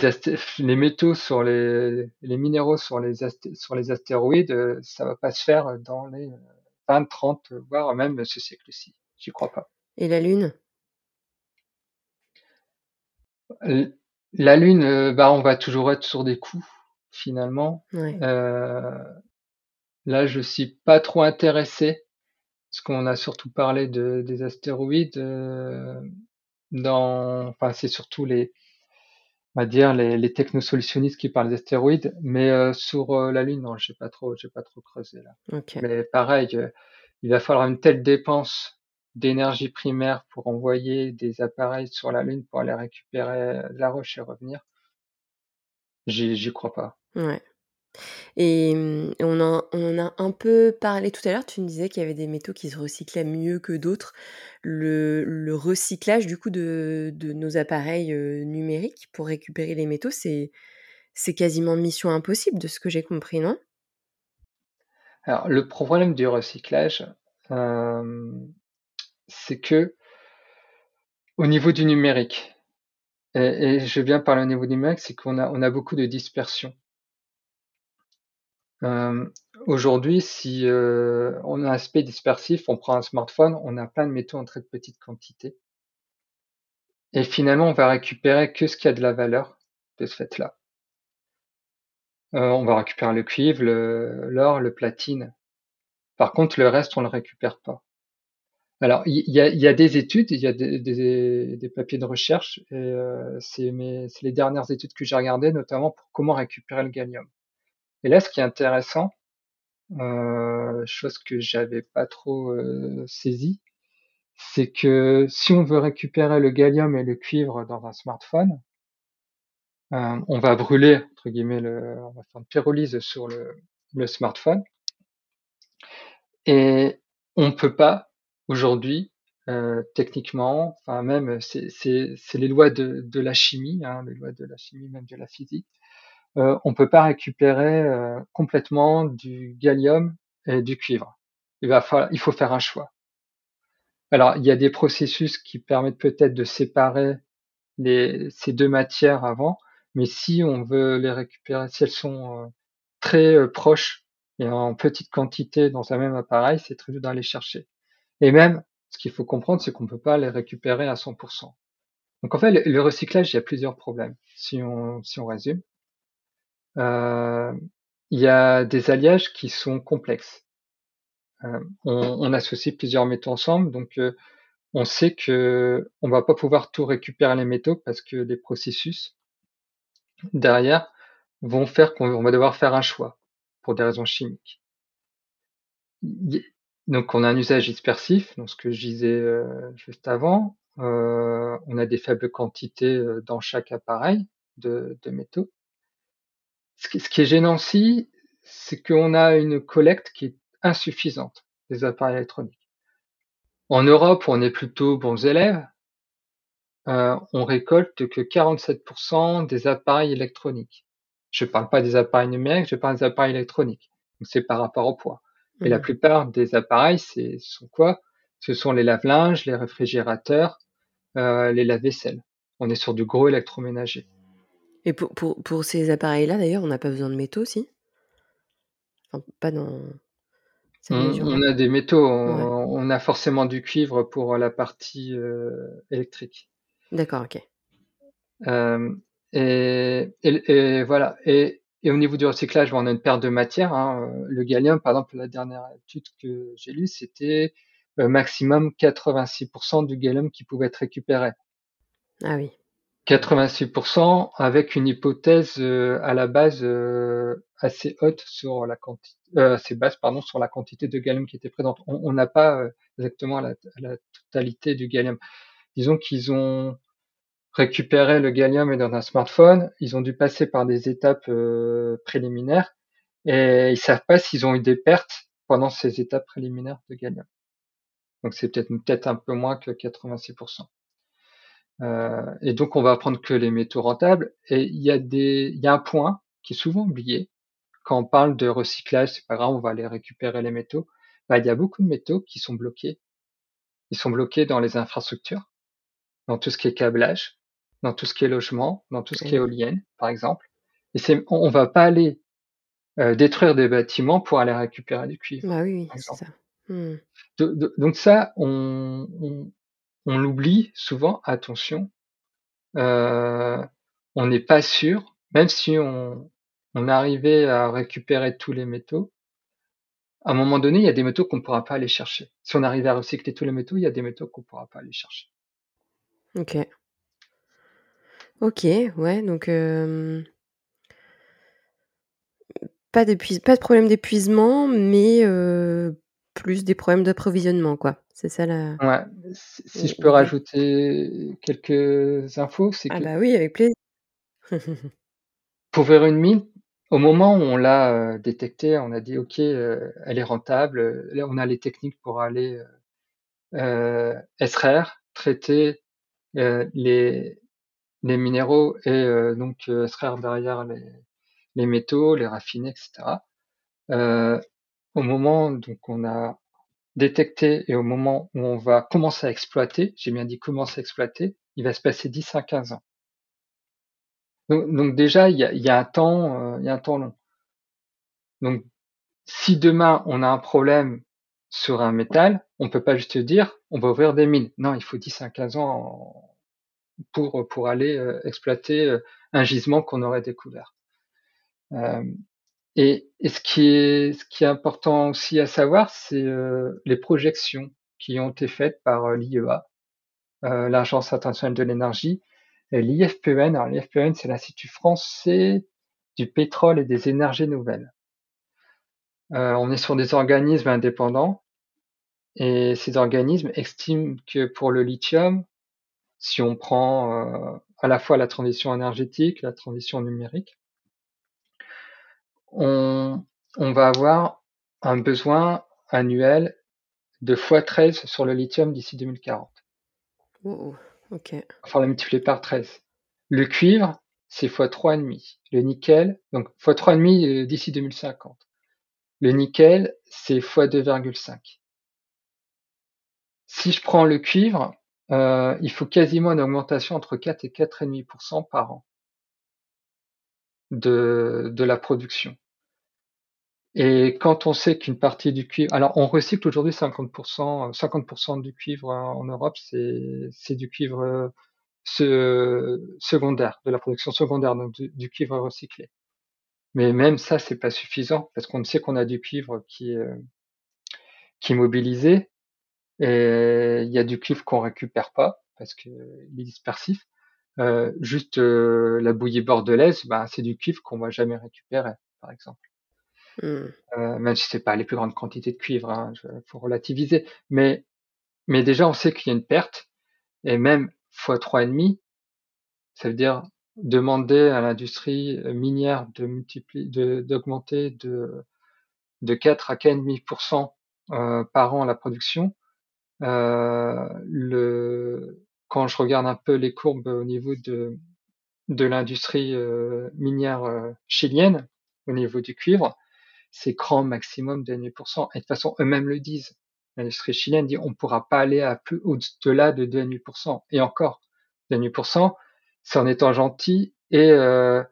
les métaux sur les, les minéraux sur les, sur les astéroïdes, euh, ça va pas se faire dans les 20, 30, voire même ce siècle-ci. J'y crois pas. Et la Lune? La Lune, bah, on va toujours être sur des coups, finalement. Euh, Là, je suis pas trop intéressé, parce qu'on a surtout parlé de, des astéroïdes. Euh, dans, enfin, c'est surtout les, on va dire les, les technosolutionnistes qui parlent d'astéroïdes, mais euh, sur euh, la Lune, non, j'ai pas trop, j'ai pas trop creusé là. Mais pareil, il va falloir une telle dépense d'énergie primaire pour envoyer des appareils sur la Lune pour aller récupérer la roche et revenir. J'y crois pas. Ouais. Et on en on a un peu parlé tout à l'heure, tu me disais qu'il y avait des métaux qui se recyclaient mieux que d'autres. Le le recyclage du coup de de nos appareils, numériques pour récupérer les métaux, c'est c'est quasiment mission impossible de ce que j'ai compris, non? Alors le problème du recyclage, c'est que au niveau du numérique et je viens parler au niveau du numérique, c'est qu'on a on a beaucoup de dispersion. Euh, aujourd'hui, si euh, on a un aspect dispersif, on prend un smartphone, on a plein de métaux en très petite quantité. Et finalement, on va récupérer que ce qui a de la valeur de ce fait-là. Euh, on va récupérer le cuivre, l'or, le, platine. Par contre, le reste, on le récupère pas. Alors, il y, a, des études, il y a des, papiers de recherche, et c'est les dernières études que j'ai regardées, notamment pour comment récupérer le gallium. Et là, ce qui est intéressant, euh, chose que j'avais pas trop euh, saisi, c'est que si on veut récupérer le gallium et le cuivre dans un smartphone, euh, on va brûler entre guillemets le, on va faire une pyrolyse sur le, le smartphone, et on peut pas aujourd'hui euh, techniquement, enfin même c'est les lois de, de la chimie, hein, les lois de la chimie, même de la physique, euh, on peut pas récupérer euh, complètement du gallium et du cuivre. Il va falloir, il faut faire un choix. Alors, il y a des processus qui permettent peut-être de séparer les, ces deux matières avant, mais si on veut les récupérer, si elles sont euh, très euh, proches et en petite quantité dans un même appareil, c'est très dur d'aller chercher. Et même, ce qu'il faut comprendre, c'est qu'on peut pas les récupérer à 100%. Donc en fait, le, recyclage, il y a plusieurs problèmes. Si on, si on résume, euh, il y a des alliages qui sont complexes. on, associe plusieurs métaux ensemble, donc on sait que on va pas pouvoir tout récupérer les métaux parce que les processus derrière vont faire qu'on va devoir faire un choix pour des raisons chimiques. Donc on a un usage dispersif, donc ce que je disais euh, juste avant. Euh, on a des faibles quantités euh, dans chaque appareil de, métaux. Ce qui, est gênant aussi, c'est qu'on a une collecte qui est insuffisante des appareils électroniques. En Europe, on est plutôt bons élèves. Euh, on récolte que 47% des appareils électroniques. Je ne parle pas des appareils numériques, je parle des appareils électroniques. Donc c'est par rapport au poids. Et la mmh. plupart des appareils, c'est sont quoi? Ce sont les lave-linges, les réfrigérateurs, euh, les lave-vaisselle. On est sur du gros électroménager. Et pour, pour, pour ces appareils-là, d'ailleurs, on n'a pas besoin de métaux, si? Enfin, Pas dans on, a des métaux, on, a forcément du cuivre pour la partie euh, électrique. D'accord, ok. Euh, et, voilà. Et, au niveau du recyclage, on a une paire de matières. Hein. Le gallium, par exemple, la dernière étude que j'ai lue, c'était euh, maximum 86% du gallium qui pouvait être récupéré. Ah oui. 86% avec une hypothèse euh, à la base euh, assez haute sur la quantité, euh, assez basse pardon sur la quantité de gallium qui était présente. On n'a pas exactement la, totalité du gallium. Disons qu'ils ont récupéré le gallium dans un smartphone, ils ont dû passer par des étapes préliminaires et ils savent pas s'ils ont eu des pertes pendant ces étapes préliminaires de gallium. Donc c'est peut-être peut-être un peu moins que 86%. Euh, et donc, on va prendre que les métaux rentables. Et il y a des, il y a un point qui est souvent oublié quand on parle de recyclage. C'est pas grave, on va aller récupérer les métaux. Bah, il y a beaucoup de métaux qui sont bloqués. Ils sont bloqués dans les infrastructures, dans tout ce qui est câblage, dans tout ce qui est logement, dans tout ce qui est éolienne, par exemple. Et c'est, on, va pas aller euh, détruire des bâtiments pour aller récupérer du cuivre. Bah oui, c'est ça. Hmm. donc ça, on, on, on l'oublie souvent, attention, euh, on n'est pas sûr, même si on, on arrivait à récupérer tous les métaux, à un moment donné, il y a des métaux qu'on ne pourra pas aller chercher. Si on arrivait à recycler tous les métaux, il y a des métaux qu'on ne pourra pas aller chercher. Ok. Ok, ouais, donc euh, pas, pas de problème d'épuisement, mais euh, plus des problèmes d'approvisionnement, quoi. C'est ça la. Ouais, si, je peux rajouter quelques infos, c'est ah que. bah oui, avec plaisir. pour faire une mine, au moment où on l'a euh, détectée, on a dit ok, elle est rentable. Là, on a les techniques pour aller extraire, traiter les, les minéraux et donc extraire derrière les, les métaux, les raffiner, etc. au moment donc on a détecté et au moment où on va commencer à exploiter, j'ai bien dit commencer à exploiter, il va se passer 10 à 15 ans. Donc, déjà, il y, a, un temps, euh, il y a un temps long. Donc, si demain on a un problème sur un métal, on peut pas juste dire on va ouvrir des mines. Non, il faut 10 à 15 ans pour pour aller euh, exploiter euh, un gisement qu'on aurait découvert. Et, ce, qui est, ce qui est important aussi à savoir, c'est euh, les projections qui ont été faites par euh, l'IEA, euh, l'Agence internationale de l'énergie, et l'IFPEN. Alors l'IFPEN, c'est l'Institut français du pétrole et des énergies nouvelles. on est sur des organismes indépendants et ces organismes estiment que pour le lithium, si on prend à la fois la transition énergétique, la transition numérique, on, va avoir un besoin annuel de x13 sur le lithium d'ici 2040. Oh, ok. Enfin, la multiplier par 13. Le cuivre, c'est x3,5. Le nickel, donc x3,5 euh, d'ici 2050. Le nickel, c'est x2,5. Si je prends le cuivre, euh, il faut quasiment une augmentation entre 4 et 4,5% par an de, de la production. Et quand on sait qu'une partie du cuivre, alors on recycle aujourd'hui 50%, 50% du cuivre en Europe, c'est, du cuivre secondaire, de la production secondaire, donc du, cuivre recyclé. Mais même ça, c'est pas suffisant parce qu'on sait qu'on a du cuivre qui qui est mobilisé et il y a du cuivre qu'on récupère pas parce qu'il est dispersif. Euh, juste euh, la bouillie bordelaise, bah, c'est du cuivre qu'on va jamais récupérer, par exemple. Mmh. Euh, même si c'est pas les plus grandes quantités de cuivre, hein, faut relativiser. Mais, mais déjà, on sait qu'il y a une perte, et même fois trois et demi, ça veut dire demander à l'industrie minière de multiplier, de, d'augmenter de, de 4 à 4,5% euh, par an la production. Euh, le, quand je regarde un peu les courbes au niveau de, de l'industrie euh, minière euh, chilienne, au niveau du cuivre, c'est grand maximum de 2,5%. Et de toute façon, eux-mêmes le disent. L'industrie chilienne dit on ne pourra pas aller à plus au-delà de 2,5%. Et encore, 2,5%, c'est en étant gentil et euh,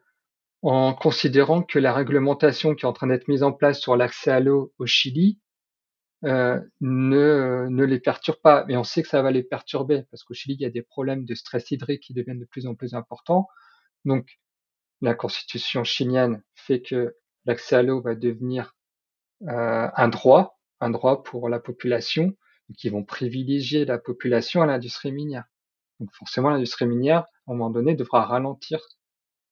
en considérant que la réglementation qui est en train d'être mise en place sur l'accès à l'eau au Chili euh, ne, ne les perturbe pas. Mais on sait que ça va les perturber parce qu'au Chili, il y a des problèmes de stress hydrique qui deviennent de plus en plus importants. Donc, la constitution chilienne fait que l'accès à l'eau va devenir euh, un droit, un droit pour la population, qui vont privilégier la population à l'industrie minière. Donc forcément, l'industrie minière, à un moment donné, devra ralentir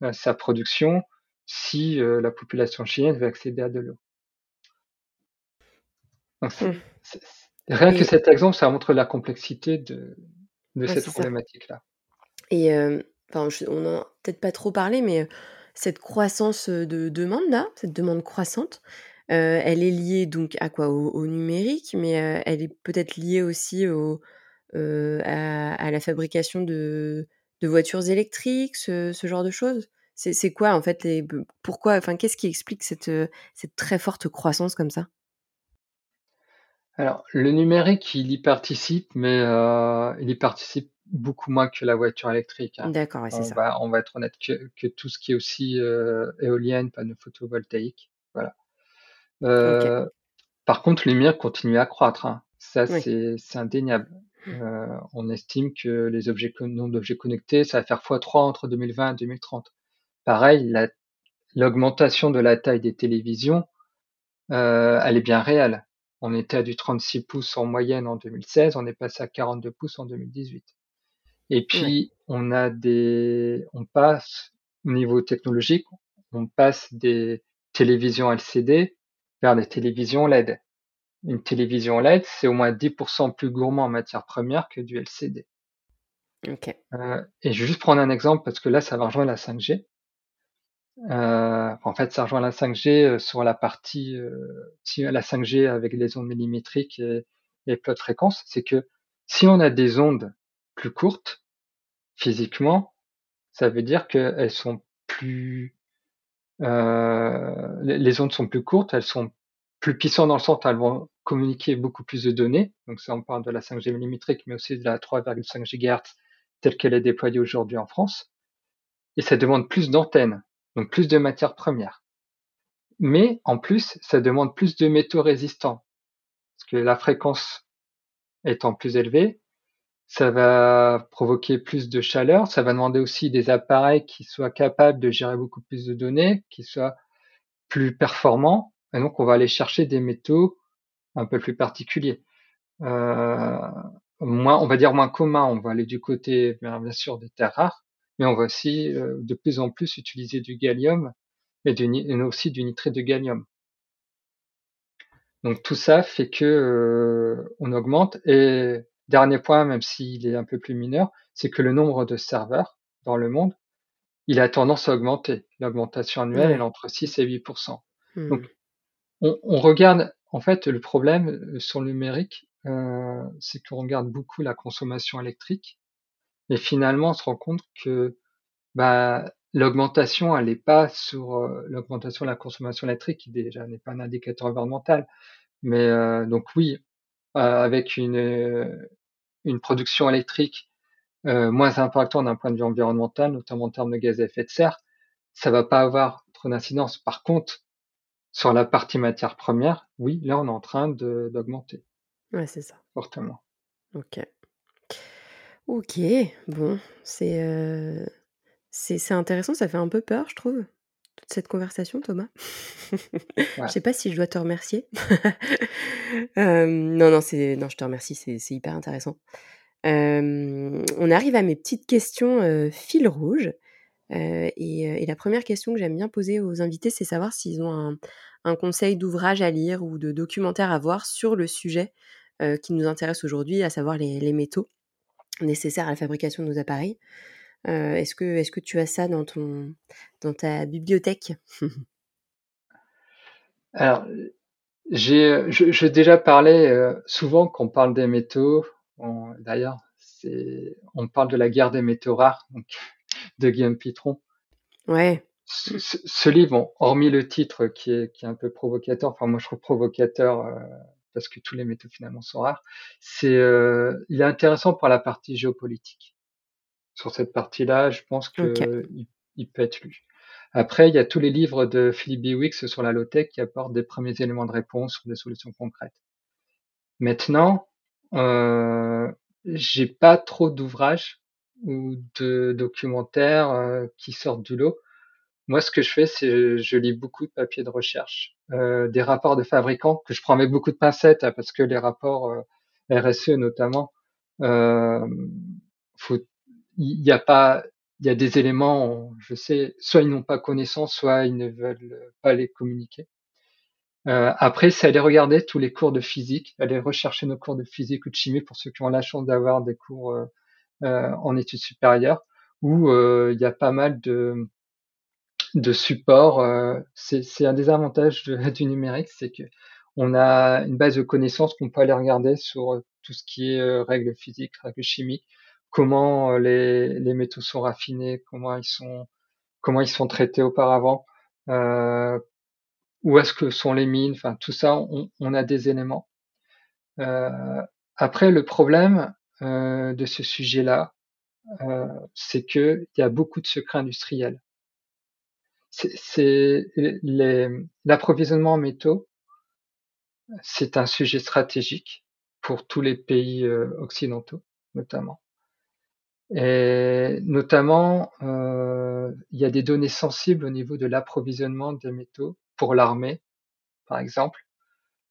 euh, sa production si euh, la population chilienne veut accéder à de l'eau. Mmh. Rien que Et- cet exemple, ça montre la complexité de, de Ouais, cette problématique-là. Et euh, enfin, je- on en a peut-être pas trop parlé, mais euh, cette croissance de demande là, cette demande croissante, euh, elle est liée donc à quoi? Au, au numérique, mais euh, elle est peut-être liée aussi au, euh, à, à la fabrication de, de voitures électriques, ce, ce genre de choses? C'est quoi en fait les pourquoi enfin qu'est-ce qui explique cette euh, cette très forte croissance comme ça? Alors, le numérique, il y participe, mais euh, il y participe beaucoup moins que la voiture électrique. hein. D'accord, ouais, c'est On ça. va, on va être honnête que, que tout ce qui est aussi euh, éolienne, panneaux photovoltaïques, voilà. Euh, Par contre, le numérique continue à croître. hein. Ça, Oui. c'est c'est indéniable. Euh, on estime que les objets, con- nombre d'objets connectés, ça va faire x3 entre 2020 et 2030. Pareil, la- l'augmentation de la taille des télévisions, euh, elle est bien réelle. On était à du 36 pouces en moyenne en 2016, on est passé à 42 pouces en 2018. Et puis, on a des, on passe au niveau technologique, on passe des télévisions LCD vers des télévisions LED. Une télévision LED, c'est au moins 10% plus gourmand en matière première que du LCD. Ok. Euh, et je vais juste prendre un exemple parce que là, ça va rejoindre la 5G. Euh, en fait, ça rejoint la 5G euh, sur la partie euh, la 5G avec les ondes millimétriques et, et peu de fréquences. C'est que si on a des ondes plus courtes, physiquement, ça veut dire qu'elles sont plus euh, les, ondes sont plus courtes, elles sont plus puissantes dans le sens elles vont communiquer beaucoup plus de données. Donc ça, on parle de la 5G millimétrique, mais aussi de la 3,5 GHz telle qu'elle est déployée aujourd'hui en France. Et ça demande plus d'antennes, donc plus de matières premières. Mais en plus, ça demande plus de métaux résistants, parce que la fréquence étant plus élevée, ça va provoquer plus de chaleur, ça va demander aussi des appareils qui soient capables de gérer beaucoup plus de données, qui soient plus performants, et donc on va aller chercher des métaux un peu plus particuliers. Euh, moins, on va dire moins communs, on va aller du côté bien sûr des terres rares, mais on va aussi euh, de plus en plus utiliser du gallium et, du, et aussi du nitrate de gallium. Donc tout ça fait que euh, on augmente. Et dernier point, même s'il est un peu plus mineur, c'est que le nombre de serveurs dans le monde, il a tendance à augmenter. L'augmentation annuelle est entre 6 et 8% Hmm. Donc on, on regarde en fait le problème euh, sur le numérique, euh, c'est qu'on regarde beaucoup la consommation électrique et finalement on se rend compte que bah, l'augmentation elle n'est pas sur euh, l'augmentation de la consommation électrique qui déjà n'est pas un indicateur environnemental, mais euh, donc oui, euh, avec une une production électrique moins impactante d'un point de vue environnemental, notamment en termes de gaz à effet de serre, ça va pas avoir trop d'incidence. Par contre, sur la partie matière première, oui, là, on est en train d'augmenter Ouais, c'est ça. fortement. Ok. Ok. Bon, c'est euh, c'est c'est intéressant. Ça fait un peu peur, je trouve. toute cette conversation, Thomas. Je sais pas si je dois te remercier. non, non, c'est non, je te remercie, c'est hyper intéressant. on arrive à mes petites questions, fil rouge. et la première question que j'aime bien poser aux invités, c'est savoir s'ils ont un conseil d'ouvrage à lire ou de documentaire à voir sur le sujet, qui nous intéresse aujourd'hui, à savoir les métaux nécessaires à la fabrication de nos appareils. est-ce que est-ce que tu as ça dans ton dans ta bibliothèque? Alors, j'ai je déjà parlé, souvent quand on parle des métaux, d'ailleurs, c'est on parle de la guerre des métaux rares, donc de Guillaume Pitron. Ouais. Ce livre, hormis le titre qui est qui est un peu provocateur, enfin moi je trouve provocateur, parce que tous les métaux finalement sont rares, c'est, il est intéressant pour la partie géopolitique. Sur cette partie-là, je pense qu'il il peut être lu. Après, il y a tous les livres de Philippe Biwix sur la low-tech qui apportent des premiers éléments de réponse sur des solutions concrètes. Maintenant, euh, j'ai pas trop d'ouvrages ou de documentaires euh, qui sortent du lot. Moi, ce que je fais, c'est je lis beaucoup de papiers de recherche, euh, des rapports de fabricants que je prends avec beaucoup de pincettes hein, parce que les rapports euh, RSE notamment, euh, il n'y a pas il y a des éléments, je sais, soit ils n'ont pas connaissance, soit ils ne veulent pas les communiquer. Euh, après, c'est aller regarder tous les cours de physique, aller rechercher nos cours de physique ou de chimie pour ceux qui ont la chance d'avoir des cours euh, euh en études supérieures, où il y a pas mal de, de supports. Euh, c'est un des avantages du numérique, c'est que on a une base de connaissances qu'on peut aller regarder sur tout ce qui est règles physiques, règles chimiques, comment euh, les, les, métaux sont raffinés, comment ils sont, comment ils sont traités auparavant, euh, où est-ce que sont les mines, enfin tout ça, on, a des éléments. Euh, après, le problème euh, de ce sujet-là, euh, c'est que il y a beaucoup de secrets industriels. C'est l'approvisionnement en métaux, c'est un sujet stratégique pour tous les pays euh, occidentaux, notamment. Et notamment, euh, il y a des données sensibles au niveau de l'approvisionnement des métaux pour l'armée, par exemple,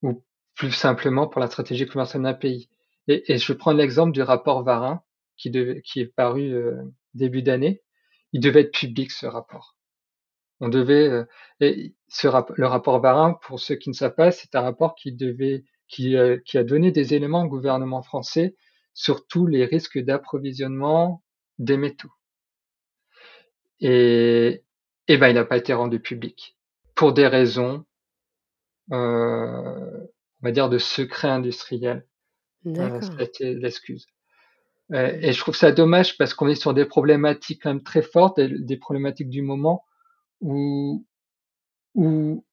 ou plus simplement pour la stratégie commerciale d'un pays. Et, je prends l'exemple du rapport Varin, qui, devait, qui est paru euh, début d'année. Il devait être public, ce rapport. On devait, euh, et ce le rapport Varin, pour ceux qui ne savent pas, c'est un rapport qui devait, qui, euh, qui a donné des éléments au gouvernement français sur tous les risques d'approvisionnement des métaux. Et, et ben, il n'a pas été rendu public pour des raisons, euh, on va dire, de secret industriel. C'était l'excuse. Et je trouve ça dommage parce qu'on est sur des problématiques quand même très fortes, des, problématiques du moment où, où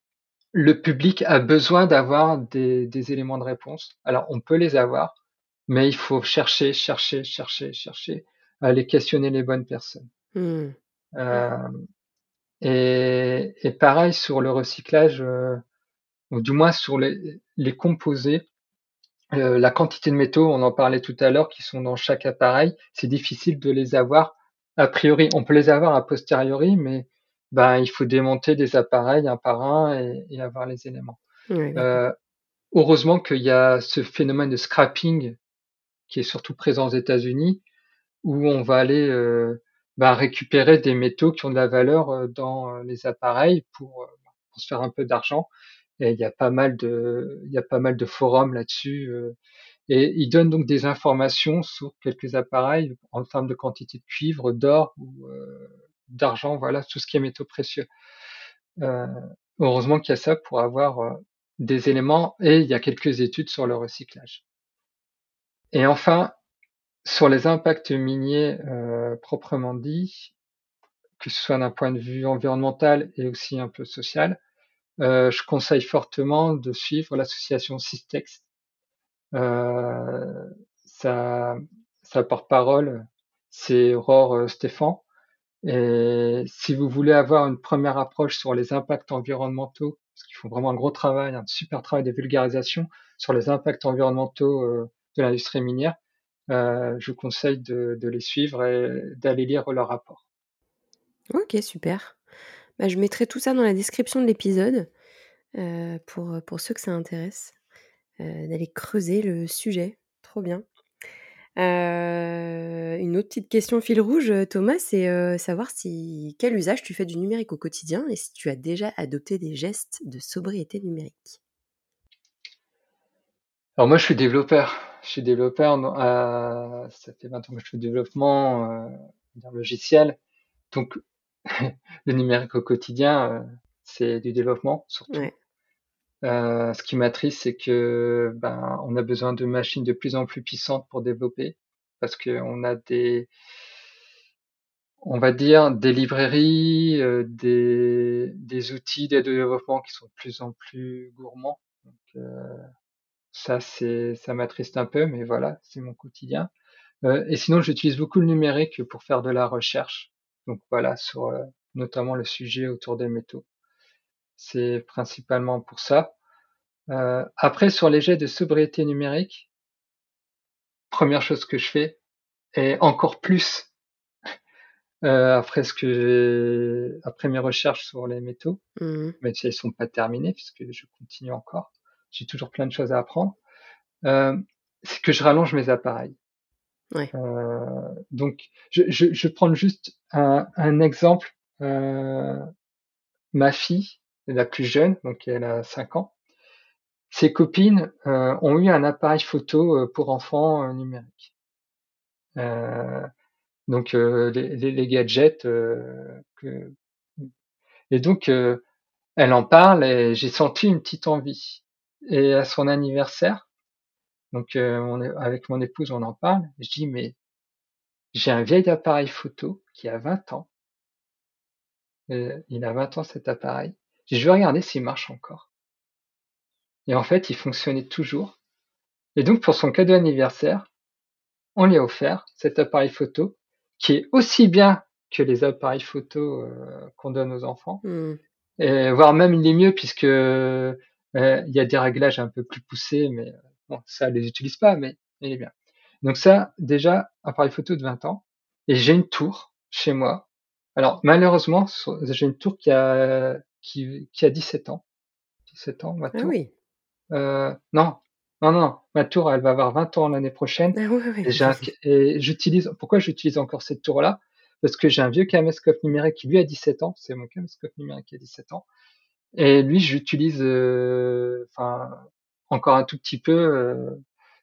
le public a besoin d'avoir des, des éléments de réponse. Alors, on peut les avoir, mais il faut chercher, chercher, chercher, chercher, à aller questionner les bonnes personnes. Mmh. Euh, et, et, pareil sur le recyclage, euh, ou du moins sur les, les composés, euh, la quantité de métaux, on en parlait tout à l'heure, qui sont dans chaque appareil, c'est difficile de les avoir a priori. On peut les avoir a posteriori, mais ben, il faut démonter des appareils un par un et, et avoir les éléments. euh, heureusement qu'il y a ce phénomène de scrapping qui est surtout présent aux États-Unis, où on va aller euh, bah, récupérer des métaux qui ont de la valeur euh, dans euh, les appareils pour, pour se faire un peu d'argent. Et il y a pas mal de, il y a pas mal de forums là-dessus. et ils donnent donc des informations sur quelques appareils en termes de quantité de cuivre, d'or ou d'argent, voilà, tout ce qui est métaux précieux. Euh, heureusement qu'il y a ça pour avoir des éléments et il y a quelques études sur le recyclage. Et enfin, sur les impacts miniers euh, proprement dit, que ce soit d'un point de vue environnemental et aussi un peu social, euh, je conseille fortement de suivre l'association Systex. Euh, sa, sa porte-parole, c'est Aurore euh, Stéphane. Et si vous voulez avoir une première approche sur les impacts environnementaux, parce qu'ils font vraiment un gros travail, un super travail de vulgarisation sur les impacts environnementaux euh, de l'industrie minière, euh, je vous conseille de, les suivre et d'aller lire leur rapport. Ok, super. Bah, je mettrai tout ça dans la description de l'épisode pour, pour ceux que ça intéresse, d'aller creuser le sujet. Trop bien. Une autre petite question fil rouge, Thomas, c'est savoir si quel usage tu fais du numérique au quotidien et si tu as déjà adopté des gestes de sobriété numérique? Alors moi, je suis développeur. Je suis développeur. ça fait 20 ans que je fais du développement euh, logiciel. Donc, le numérique au quotidien, euh, c'est du développement surtout. Euh, ce qui m'attriste, c'est que ben, on a besoin de machines de plus en plus puissantes pour développer, parce qu'on a des, on va dire, des librairies, euh, des, des outils de développement qui sont de plus en plus gourmands. Euh, ça, c'est, ça m'attriste un peu, mais voilà, c'est mon quotidien. Euh, et sinon, j'utilise beaucoup le numérique pour faire de la recherche. Donc voilà, sur notamment le sujet autour des métaux. C'est principalement pour ça. Euh, après, sur les jets de sobriété numérique, première chose que je fais, et encore plus euh, après ce que après mes recherches sur les métaux, mmh. mais elles sont pas terminées puisque je continue encore. J'ai toujours plein de choses à apprendre. Euh, c'est que je rallonge mes appareils. Ouais. Euh, donc, je, je, je prends juste un, un exemple. Euh, ma fille, la plus jeune, donc elle a 5 ans, ses copines euh, ont eu un appareil photo euh, pour enfants euh, numérique. Euh, donc les, gadgets. que... Et donc, elle en parle et j'ai senti une petite envie. Et à son anniversaire, donc on avec mon épouse, on en parle. Je dis mais j'ai un vieil appareil photo qui a 20 ans. il a 20 ans cet appareil. Je vais regarder s'il marche encore. Et en fait, il fonctionnait toujours. Et donc pour son cadeau anniversaire, on lui a offert cet appareil photo qui est aussi bien que les appareils photo qu'on donne aux enfants. Mmh. Et voire même il est mieux puisque il y a des réglages un peu plus poussés, mais Bon, ça, les utilise pas, mais il est bien. Donc ça, déjà, appareil photo de 20 ans. Et j'ai une tour chez moi. Alors, malheureusement, j'ai une tour qui a, qui, qui a 17 ans. 17 ans, ma ah tour. Ah oui. Euh, non, non, non, ma tour, elle va avoir 20 ans l'année prochaine. Ah oui, oui. Et j'utilise, pourquoi j'utilise encore cette tour-là? Parce que j'ai un vieux caméscope numérique qui lui a 17 ans. C'est mon caméscope numérique qui a 17 ans. Et lui, j'utilise, euh, enfin, encore un tout petit peu euh,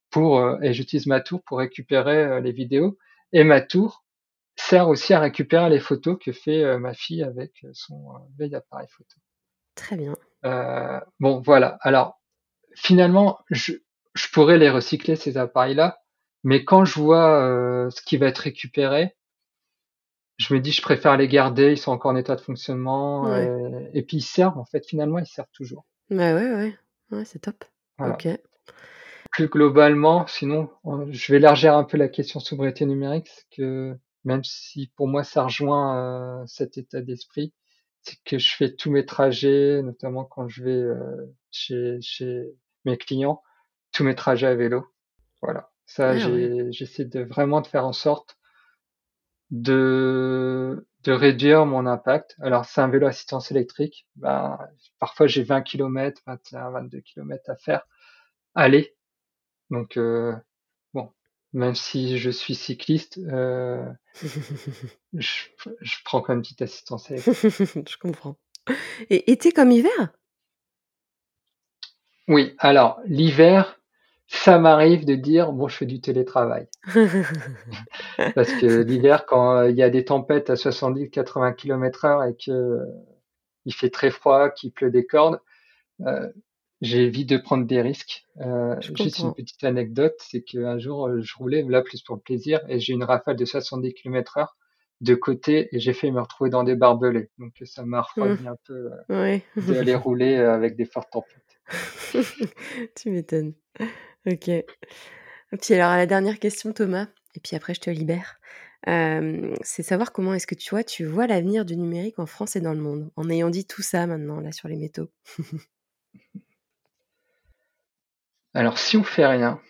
pour euh, et j'utilise ma tour pour récupérer euh, les vidéos et ma tour sert aussi à récupérer les photos que fait ma fille avec son vieil appareil photo. Très bien. Euh, bon, voilà. Alors, finalement, je, je, pourrais les recycler, ces appareils-là, mais quand je vois euh, ce qui va être récupéré, je me dis, je préfère les garder, ils sont encore en état de fonctionnement, et, et, puis ils servent, en fait, finalement, ils servent toujours. Bah ouais, ouais, ouais c'est top. Ok. Plus globalement, sinon, je vais élargir un peu la question sobriété numérique, c'est que même si pour moi ça rejoint euh, cet état d'esprit, c'est que je fais tous mes trajets, notamment quand je vais euh, chez, chez mes clients, tous mes trajets à vélo. Voilà. Ça, ah j'essaie de vraiment de faire en sorte de, de réduire mon impact. Alors, c'est un vélo assistance électrique. Ben, parfois, j'ai 20 km, 21, 22 km à faire. Aller. Donc, euh, même si je suis cycliste, euh, je, je, prends quand même une petite assistance je comprends. Et été comme hiver? Oui, alors, l'hiver, ça m'arrive de dire bon, je fais du télétravail. Parce que l'hiver, quand il y a des tempêtes à 70-80 km heure et que il fait très froid, qu'il pleut des cordes, euh, j'évite de prendre des risques. Euh, juste une petite anecdote, c'est qu'un jour, je roulais là plus pour le plaisir et j'ai une rafale de 70 km heure de côté et j'ai fait me retrouver dans des barbelés. Donc ça m'a refroidi mmh. un peu euh, d'aller rouler avec des fortes tempêtes. tu m'étonnes. Ok. Puis alors, la dernière question, Thomas, et puis après, je te libère. c'est savoir comment est-ce que tu vois, tu vois l'avenir du numérique en France et dans le monde, en ayant dit tout ça maintenant, là, sur les métaux. alors, si on fait rien,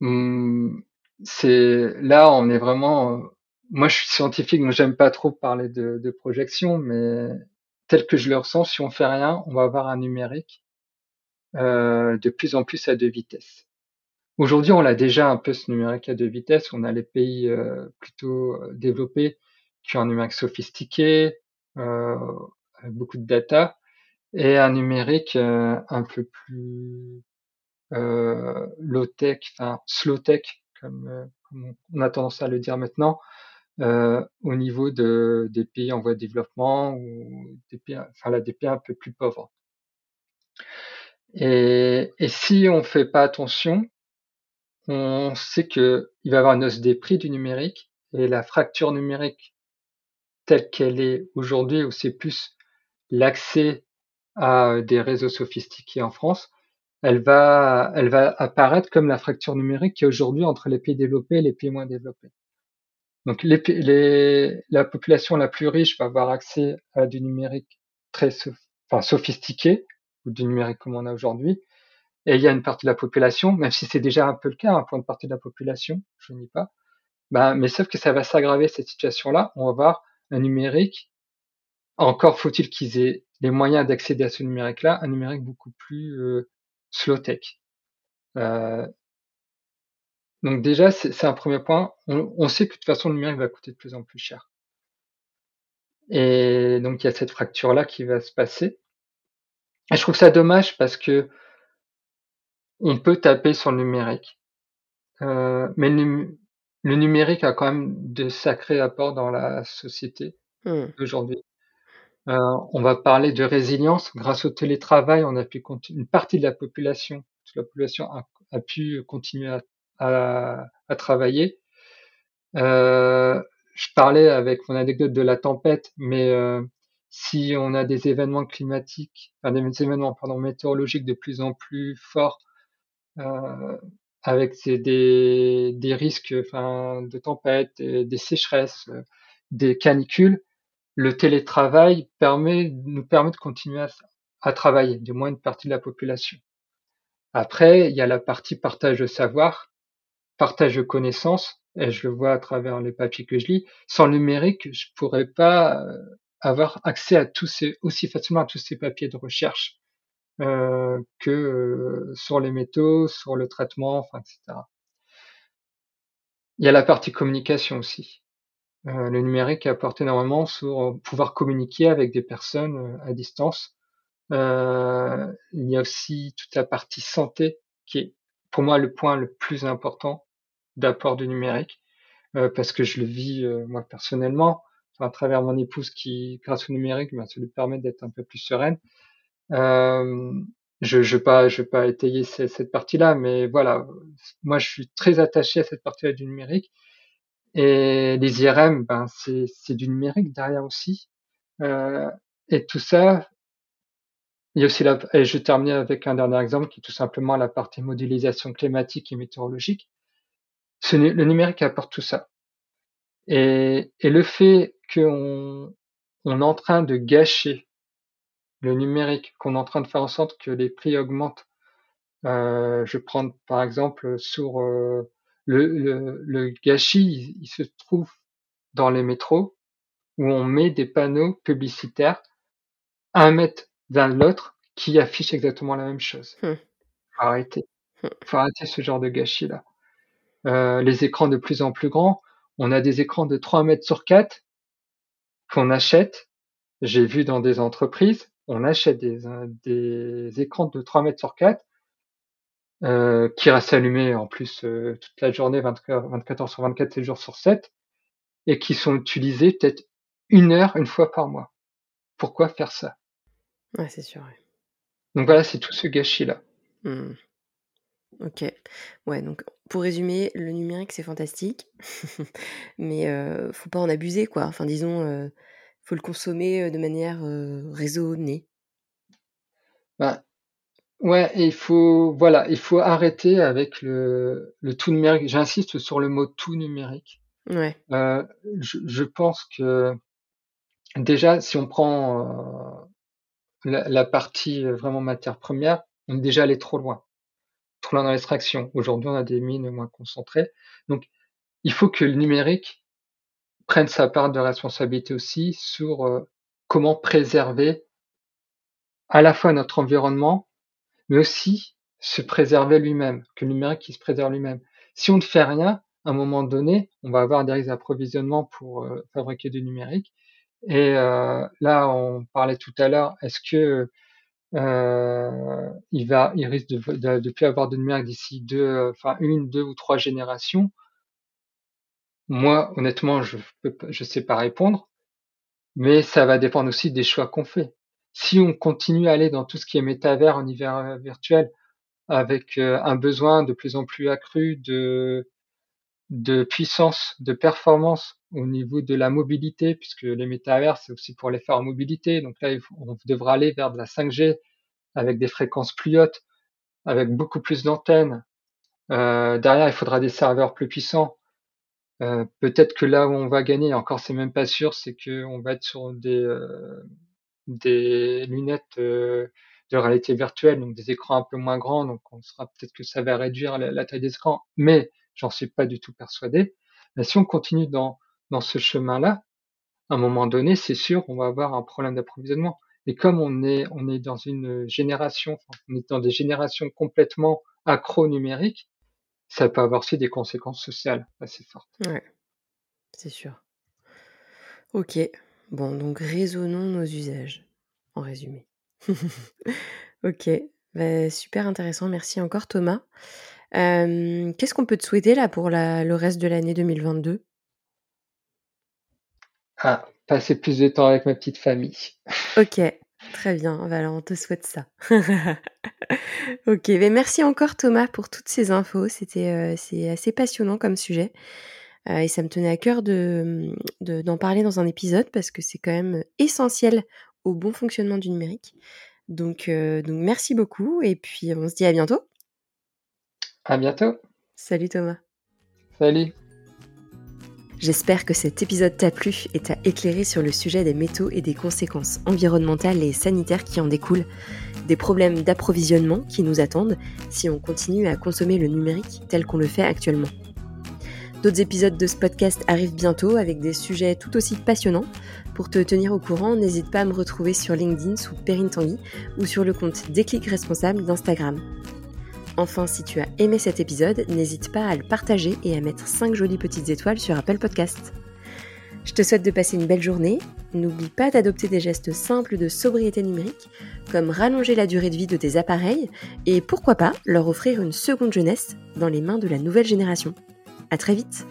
mmh, c'est là, on est vraiment moi, je suis scientifique, donc j'aime pas trop parler de, projection, mais tel que je le ressens, si on fait rien, on va avoir un numérique euh, de plus en plus à deux vitesses. Aujourd'hui, on a déjà un peu ce numérique à deux vitesses. On a les pays euh, plutôt euh, développés qui ont un numérique sophistiqué, avec beaucoup de data, et un numérique euh, un peu plus euh, low-tech, enfin slow-tech, comme, comme, on a tendance à le dire maintenant, au niveau de, des pays en voie de développement ou des pays, enfin là, des pays un peu plus pauvres. Et, et si on fait pas attention, on sait qu'il va y avoir une hausse des prix du numérique et la fracture numérique telle qu'elle est aujourd'hui, où c'est plus l'accès à des réseaux sophistiqués en France, elle va, elle va apparaître comme la fracture numérique qui est aujourd'hui entre les pays développés et les pays moins développés. Donc les, les, la population la plus riche va avoir accès à du numérique très enfin, sophistiqué, ou du numérique comme on a aujourd'hui, et il y a une partie de la population, même si c'est déjà un peu le cas hein, pour une partie de la population, je nie pas, ben, mais sauf que ça va s'aggraver cette situation-là. On va avoir un numérique, encore faut-il qu'ils aient les moyens d'accéder à ce numérique-là, un numérique beaucoup plus euh, slow tech. Euh, donc déjà, c'est un premier point. On, on, sait que de toute façon, le numérique va coûter de plus en plus cher. Et donc il y a cette fracture-là qui va se passer. Et je trouve ça dommage parce que on peut taper sur le numérique. Euh, mais le, numérique a quand même de sacrés apports dans la société mmh. d'aujourd'hui. Euh, on va parler de résilience. Grâce au télétravail, on a pu une partie de la population, toute la population a, pu continuer à, travailler. Euh, je parlais avec mon anecdote de la tempête, mais euh, si on a des événements climatiques, enfin des événements météorologiques de plus en plus forts, euh, avec des, des risques enfin, de tempête, des, sécheresses, des canicules, le télétravail permet, nous permet de continuer à, travailler, du moins une partie de la population. Après, il y a la partie partage de savoir, partage de connaissances, et je le vois à travers les papiers que je lis. Sans le numérique, je pourrais pas euh, avoir accès à tous ces, aussi facilement à tous ces papiers de recherche euh, que euh, sur les métaux, sur le traitement, enfin, etc. Il y a la partie communication aussi. Euh, le numérique apporte énormément sur pouvoir communiquer avec des personnes à distance. il y a aussi toute la partie santé qui est pour moi le point le plus important d'apport du numérique parce que je le vis moi personnellement à travers mon épouse qui grâce au numérique ben, ça lui permet d'être un peu plus sereine euh, je ne vais pas, je pas étayer cette, cette partie-là, mais voilà, moi je suis très attaché à cette partie-là du numérique. Et les IRM, ben c'est, du numérique derrière aussi. Euh, et tout ça, il y a aussi la, et je termine avec un dernier exemple qui est tout simplement la partie modélisation climatique et météorologique. Ce, le numérique apporte tout ça. Et, et le fait qu'on on est en train de gâcher le numérique, qu'on est en train de faire en sorte que les prix augmentent. Euh, je prends par exemple sur euh, le, le, le, gâchis, il, se trouve dans les métros où on met des panneaux publicitaires un mètre d'un l'autre qui affichent exactement la même chose. Hum. Faut arrêter. Faut arrêter ce genre de gâchis là. Euh, les écrans de plus en plus grands, on a des écrans de 3 mètres sur 4 qu'on achète. J'ai vu dans des entreprises, on achète des, des écrans de 3 mètres sur 4 euh, qui restent allumés en plus euh, toute la journée, 24, 24 heures sur 24, 7 jours sur 7, et qui sont utilisés peut-être une heure, une fois par mois. Pourquoi faire ça? Ouais, c'est sûr. Donc voilà, c'est tout ce gâchis-là. Mmh. Ok. Ouais, donc pour résumer, le numérique c'est fantastique, mais euh, faut pas en abuser quoi. Enfin, disons, euh, faut le consommer de manière raisonnée. Bah, ouais, il faut, voilà, il faut arrêter avec le, le tout numérique. J'insiste sur le mot tout numérique. Ouais. Euh, je, je, pense que déjà, si on prend euh, la, la, partie vraiment matière première, on est déjà allé trop loin, trop loin dans l'extraction. Aujourd'hui, on a des mines moins concentrées, donc il faut que le numérique prenne sa part de responsabilité aussi sur euh, comment préserver à la fois notre environnement, mais aussi se préserver lui-même, que le numérique qui se préserve lui-même. Si on ne fait rien, à un moment donné, on va avoir des risques d'approvisionnement pour euh, fabriquer du numérique. Et euh, là, on parlait tout à l'heure, est-ce que euh, il va, il risque de, de, de plus avoir de numérique d'ici deux, enfin une, deux ou trois générations? Moi, honnêtement, je je sais pas répondre, mais ça va dépendre aussi des choix qu'on fait. Si on continue à aller dans tout ce qui est métavers, univers virtuel, avec un besoin de plus en plus accru de de puissance, de performance au niveau de la mobilité, puisque les métavers, c'est aussi pour les faire en mobilité. Donc là, on devra aller vers de la 5G avec des fréquences plus hautes, avec beaucoup plus d'antennes. Euh, derrière, il faudra des serveurs plus puissants. Euh, peut-être que là où on va gagner, encore c'est même pas sûr, c'est qu'on va être sur des, euh, des lunettes euh, de réalité virtuelle, donc des écrans un peu moins grands, donc on sera peut-être que ça va réduire la, taille des écrans, mais j'en suis pas du tout persuadé. Mais si on continue dans, dans ce chemin-là, à un moment donné, c'est sûr, on va avoir un problème d'approvisionnement. Et comme on est, on est dans une génération, on est dans des générations complètement accro numériques, ça peut avoir aussi des conséquences sociales assez fortes. Ouais, c'est sûr. Ok, bon, donc raisonnons nos usages, en résumé. ok, bah, super intéressant. Merci encore Thomas. Euh, Qu'est-ce qu'on peut te souhaiter là pour la, le reste de l'année 2022 Ah, passer plus de temps avec ma petite famille. Ok, très bien. Bah, alors on te souhaite ça. ok, mais merci encore Thomas pour toutes ces infos. C'était euh, assez passionnant comme sujet. Euh, et ça me tenait à cœur de, de- d'en parler dans un épisode parce que c'est quand même essentiel au bon fonctionnement du numérique. Donc, euh, donc merci beaucoup et puis on se dit à bientôt. À bientôt. Salut Thomas. Salut. J'espère que cet épisode t'a plu et t'a éclairé sur le sujet des métaux et des conséquences environnementales et sanitaires qui en découlent, des problèmes d'approvisionnement qui nous attendent si on continue à consommer le numérique tel qu'on le fait actuellement. D'autres épisodes de ce podcast arrivent bientôt avec des sujets tout aussi passionnants. Pour te tenir au courant, n'hésite pas à me retrouver sur LinkedIn sous Perrine Tanguy ou sur le compte Déclic Responsable d'Instagram. Enfin, si tu as aimé cet épisode, n'hésite pas à le partager et à mettre 5 jolies petites étoiles sur Apple Podcast. Je te souhaite de passer une belle journée. N'oublie pas d'adopter des gestes simples de sobriété numérique, comme rallonger la durée de vie de tes appareils et pourquoi pas leur offrir une seconde jeunesse dans les mains de la nouvelle génération. À très vite.